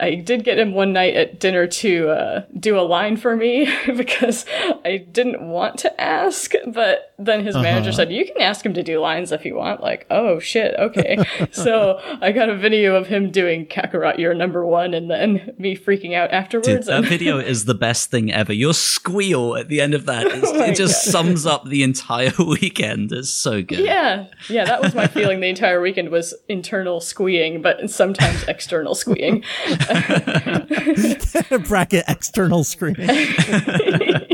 I did get him one night at dinner to uh, do a line for me because I didn't want to ask, but then his manager said, "You can ask him to do lines if you want." Like, oh shit, okay. so I got a video of him doing Kakarot, you're number one, and then me freaking out Dude, afterwards. that video is the best thing ever. Your squeal at the end of that, is, my it just God. sums up the entire weekend. It's so good. yeah, yeah, that was my feeling the entire weekend was internal squeeing, but sometimes external squeeing. Bracket external screen.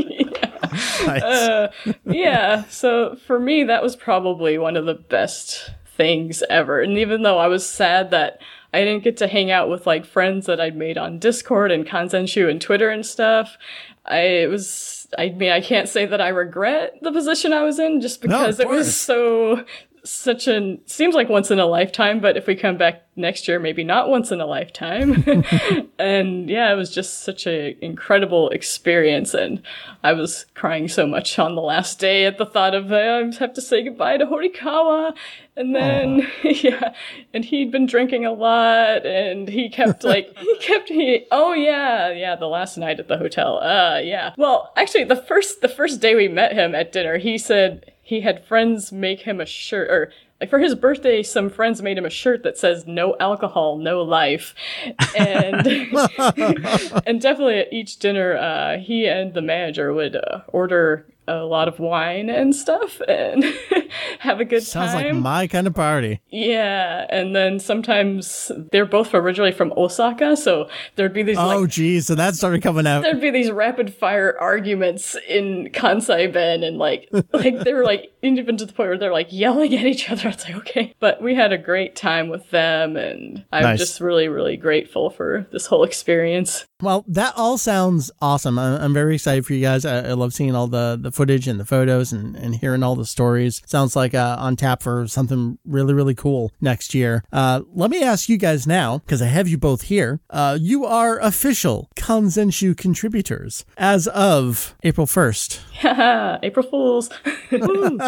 nice. Uh, yeah, so for me, that was probably one of the best things ever. And even though I was sad that I didn't get to hang out with like friends that I'd made on Discord and Kanzenshuu and Twitter and stuff, I it was. I mean, I can't say that I regret the position I was in just No, because it was so such an seems like once in a lifetime but if we come back next year maybe not once in a lifetime. And yeah it was just such an incredible experience and i was crying so much on the last day at the thought of i have to say goodbye to horikawa. And then yeah and he'd been drinking a lot and he kept like he kept he oh yeah yeah the last night at the hotel uh yeah. Well actually the first the first day we met him at dinner he said he had friends make him a shirt or like for his birthday some friends made him a shirt that says no alcohol no life. And and definitely at each dinner uh he and the manager would uh, order a lot of wine and stuff and have a good Sounds time Sounds like my kind of party. yeah and then sometimes they're both originally from osaka so there'd be these oh, like Oh, geez. So that started coming out. there'd be these rapid fire arguments in Kansai Ben and like like they were like even to the point where they're like yelling at each other. It's like okay, but we had a great time with them, and I'm Nice. just really really grateful for this whole experience. Well, that all sounds awesome. I'm very excited for you guys. I love seeing all the, the footage and the photos and, and hearing all the stories. Sounds like uh, on tap for something really, really cool next year. Uh, let me ask you guys now, because I have you both here. Uh, you are official Kanzenshuu contributors as of April 1st. Haha, April Fools.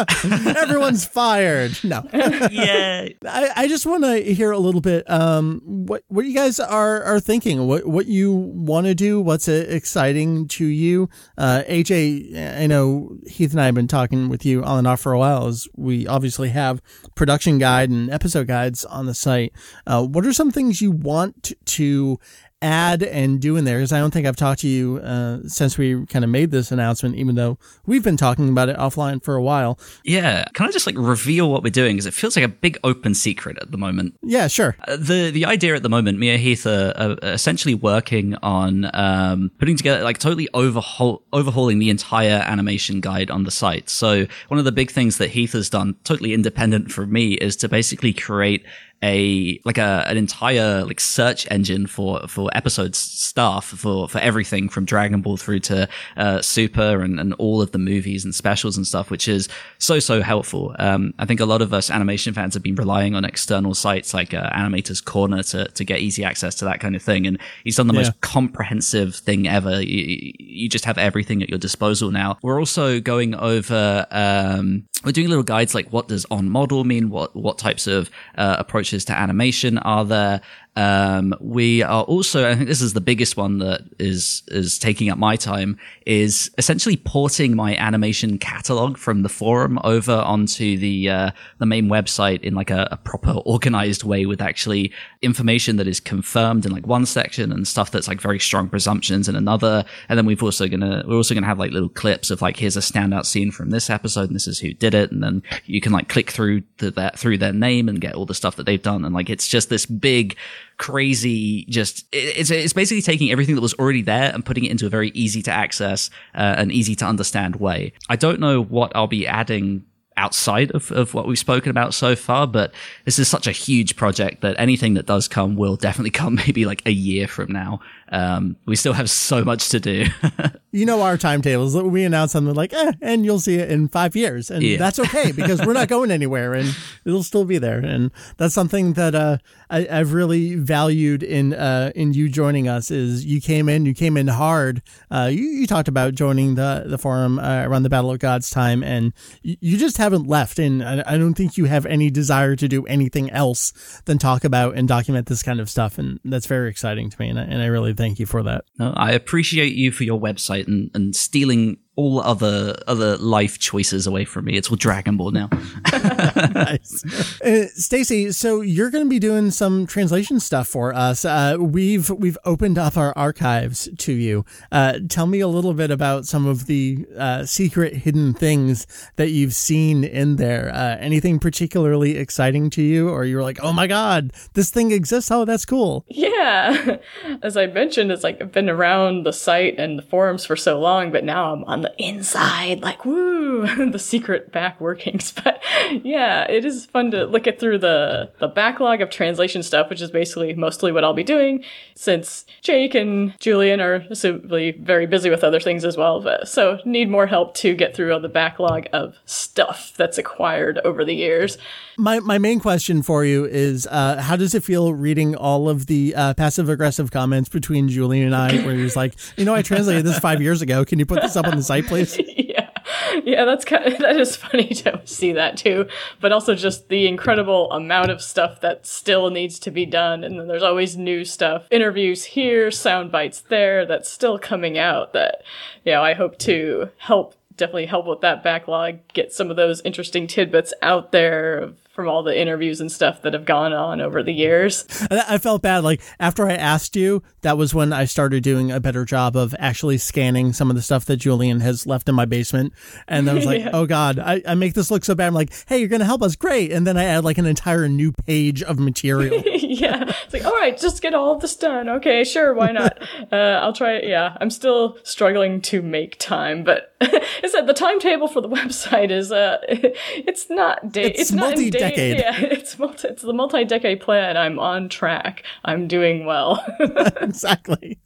Everyone's fired. No. yeah. I, I just want to hear a little bit um what what you guys are are thinking what what you want to do what's exciting to you uh AJ I know Heath and I have been talking with you on and off for a while as we obviously have production guide and episode guides on the site uh what are some things you want to add and do in there because I don't think I've talked to you uh, since we kind of made this announcement even though we've been talking about it offline for a while Yeah. Can I just like reveal what we're doing? Because it feels like a big open secret at the moment. yeah sure Uh, the the idea at the moment, me and Heath are, are essentially working on um, putting together like totally overhaul overhauling the entire animation guide on the site. So one of the big things that Heath has done, totally independent from me, is to basically create a like a an entire like search engine for for episodes staff for for everything from Dragon Ball through to uh, Super and and all of the movies and specials and stuff, which is so so helpful. Um, I think a lot of us animation fans have been relying on external sites like uh, Animators Corner to to get easy access to that kind of thing, and he's done the Yeah. most comprehensive thing ever. You, you just have everything at your disposal now. We're also going over. Um, we're doing little guides like what does on model mean? What what types of uh, approaches to animation are there? Um, we are also, I think this is the biggest one that is is taking up my time, is essentially porting my animation catalog from the forum over onto the uh, the main website in like a, a proper organized way with actually information that is confirmed in like one section and stuff that's like very strong presumptions in another. And then we've also gonna we're also gonna have like little clips of like here's a standout scene from this episode and this is who did it, and then you can like click through to that through their name and get all the stuff that they've done, and like it's just this big crazy. Just it's it's basically taking everything that was already there and putting it into a very easy to access uh, and easy to understand way. I don't know what I'll be adding outside of, of what we've spoken about so far, but this is such a huge project that anything that does come will definitely come maybe like a year from now. Um, we still have so much to do. you know our timetables. We announce something like, eh, and you'll see it in five years, and yeah. that's okay because we're not going anywhere, and it'll still be there. And that's something that uh, I, have really valued in uh, in you joining us. Is you came in, you came in hard. Uh, you, you, talked about joining the the forum uh, around the Battle of Gods time, and you, you just haven't left. And I, I don't think you have any desire to do anything else than talk about and document this kind of stuff, and that's very exciting to me. And I, and I really thank you for that. No, I appreciate you for your website and, and stealing all other other life choices away from me. It's all Dragon Ball now. nice, uh, Stacy. So you're going to be doing some translation stuff for us. Uh, we've we've opened up our archives to you. Uh, tell me a little bit about some of the uh, secret hidden things that you've seen in there. Uh, anything particularly exciting to you, or you're like, oh my god, this thing exists. Oh, that's cool. Yeah, as I mentioned, it's like I've been around the site and the forums for so long, but now I'm on the the inside, like woo, the secret back workings. But yeah, it is fun to look at through the the backlog of translation stuff, which is basically mostly what I'll be doing since Jake and Julian are assumably very busy with other things as well. But, so need more help to get through all the backlog of stuff that's acquired over the years. My my main question for you is, uh, how does it feel reading all of the uh, passive aggressive comments between Julian and I, where he's like, you know, I translated this five years ago. Can you put this up on the site? please? yeah, yeah, that's kind of, that is funny to see that too. But also just the incredible amount of stuff that still needs to be done, and then there's always new stuff, interviews here, sound bites there, that's still coming out. That you know, I hope to help definitely help with that backlog, get some of those interesting tidbits out there of from all the interviews and stuff that have gone on over the years. I felt bad. Like after I asked you, that was when I started doing a better job of actually scanning some of the stuff that Julian has left in my basement. And I was like, yeah. oh God, I, I make this look so bad. I'm like, hey, you're going to help us. Great. And then I add like an entire new page of material. yeah. It's like, all right, just get all this done. Okay, sure. Why not? uh, I'll try it. Yeah. I'm still struggling to make time, but it's that the timetable for the website is, uh, it's not day, it's, it's not decade. Yeah, it's multi, it's the multi-decade plan. I'm on track. I'm doing well. exactly.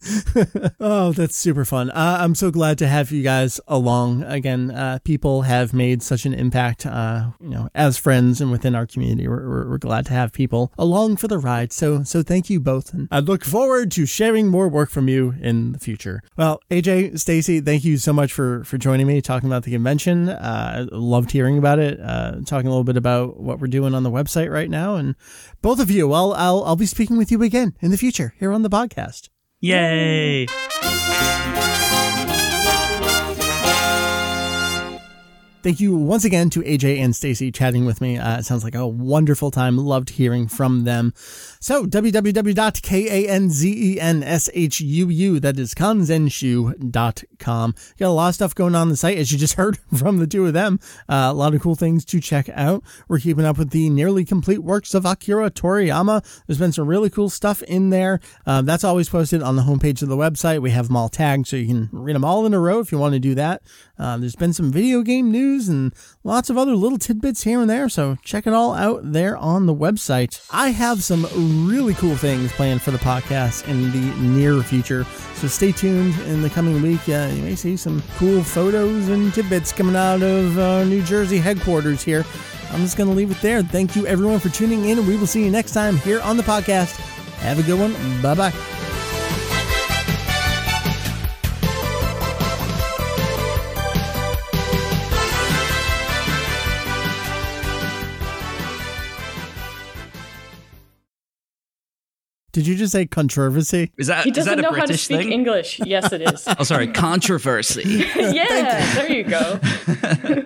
oh, that's super fun. Uh, I'm so glad to have you guys along again. Uh, people have made such an impact, uh, you know, as friends and within our community. We're, we're, we're, glad to have people along for the ride. So, so thank you both, and I look forward to sharing more work from you in the future. Well, AJ, Stacy, thank you so much for for joining me talking about the convention. Uh, loved hearing about it. Uh, talking a little bit about what we're doing on the website right now. And both of you, I'll, I'll I'll be speaking with you again in the future here on the podcast. Yay! Thank you once again to AJ and Stacy chatting with me. Uh, it sounds like a wonderful time. Loved hearing from them. So www.kanzenshuu, that is kanzenshuu.com. Got a lot of stuff going on, on the site, as you just heard from the two of them. Uh, a lot of cool things to check out. We're keeping up with the nearly complete works of Akira Toriyama. There's been some really cool stuff in there. Uh, that's always posted on the homepage of the website. We have them all tagged so you can read them all in a row if you want to do that. Uh, there's been some video game news and lots of other little tidbits here and there, so check it all out there on the website. I have some really cool things planned for the podcast in the near future, so stay tuned in the coming week. Uh, you may see some cool photos and tidbits coming out of uh, New Jersey headquarters here. I'm just going to leave it there. Thank you everyone for tuning in, and we will see you next time here on the podcast. Have a good one. Bye bye. Did you just say controversy? Is that he doesn't is that know British how to speak thing? English? Yes, it is. oh, sorry, controversy. yeah, there you go.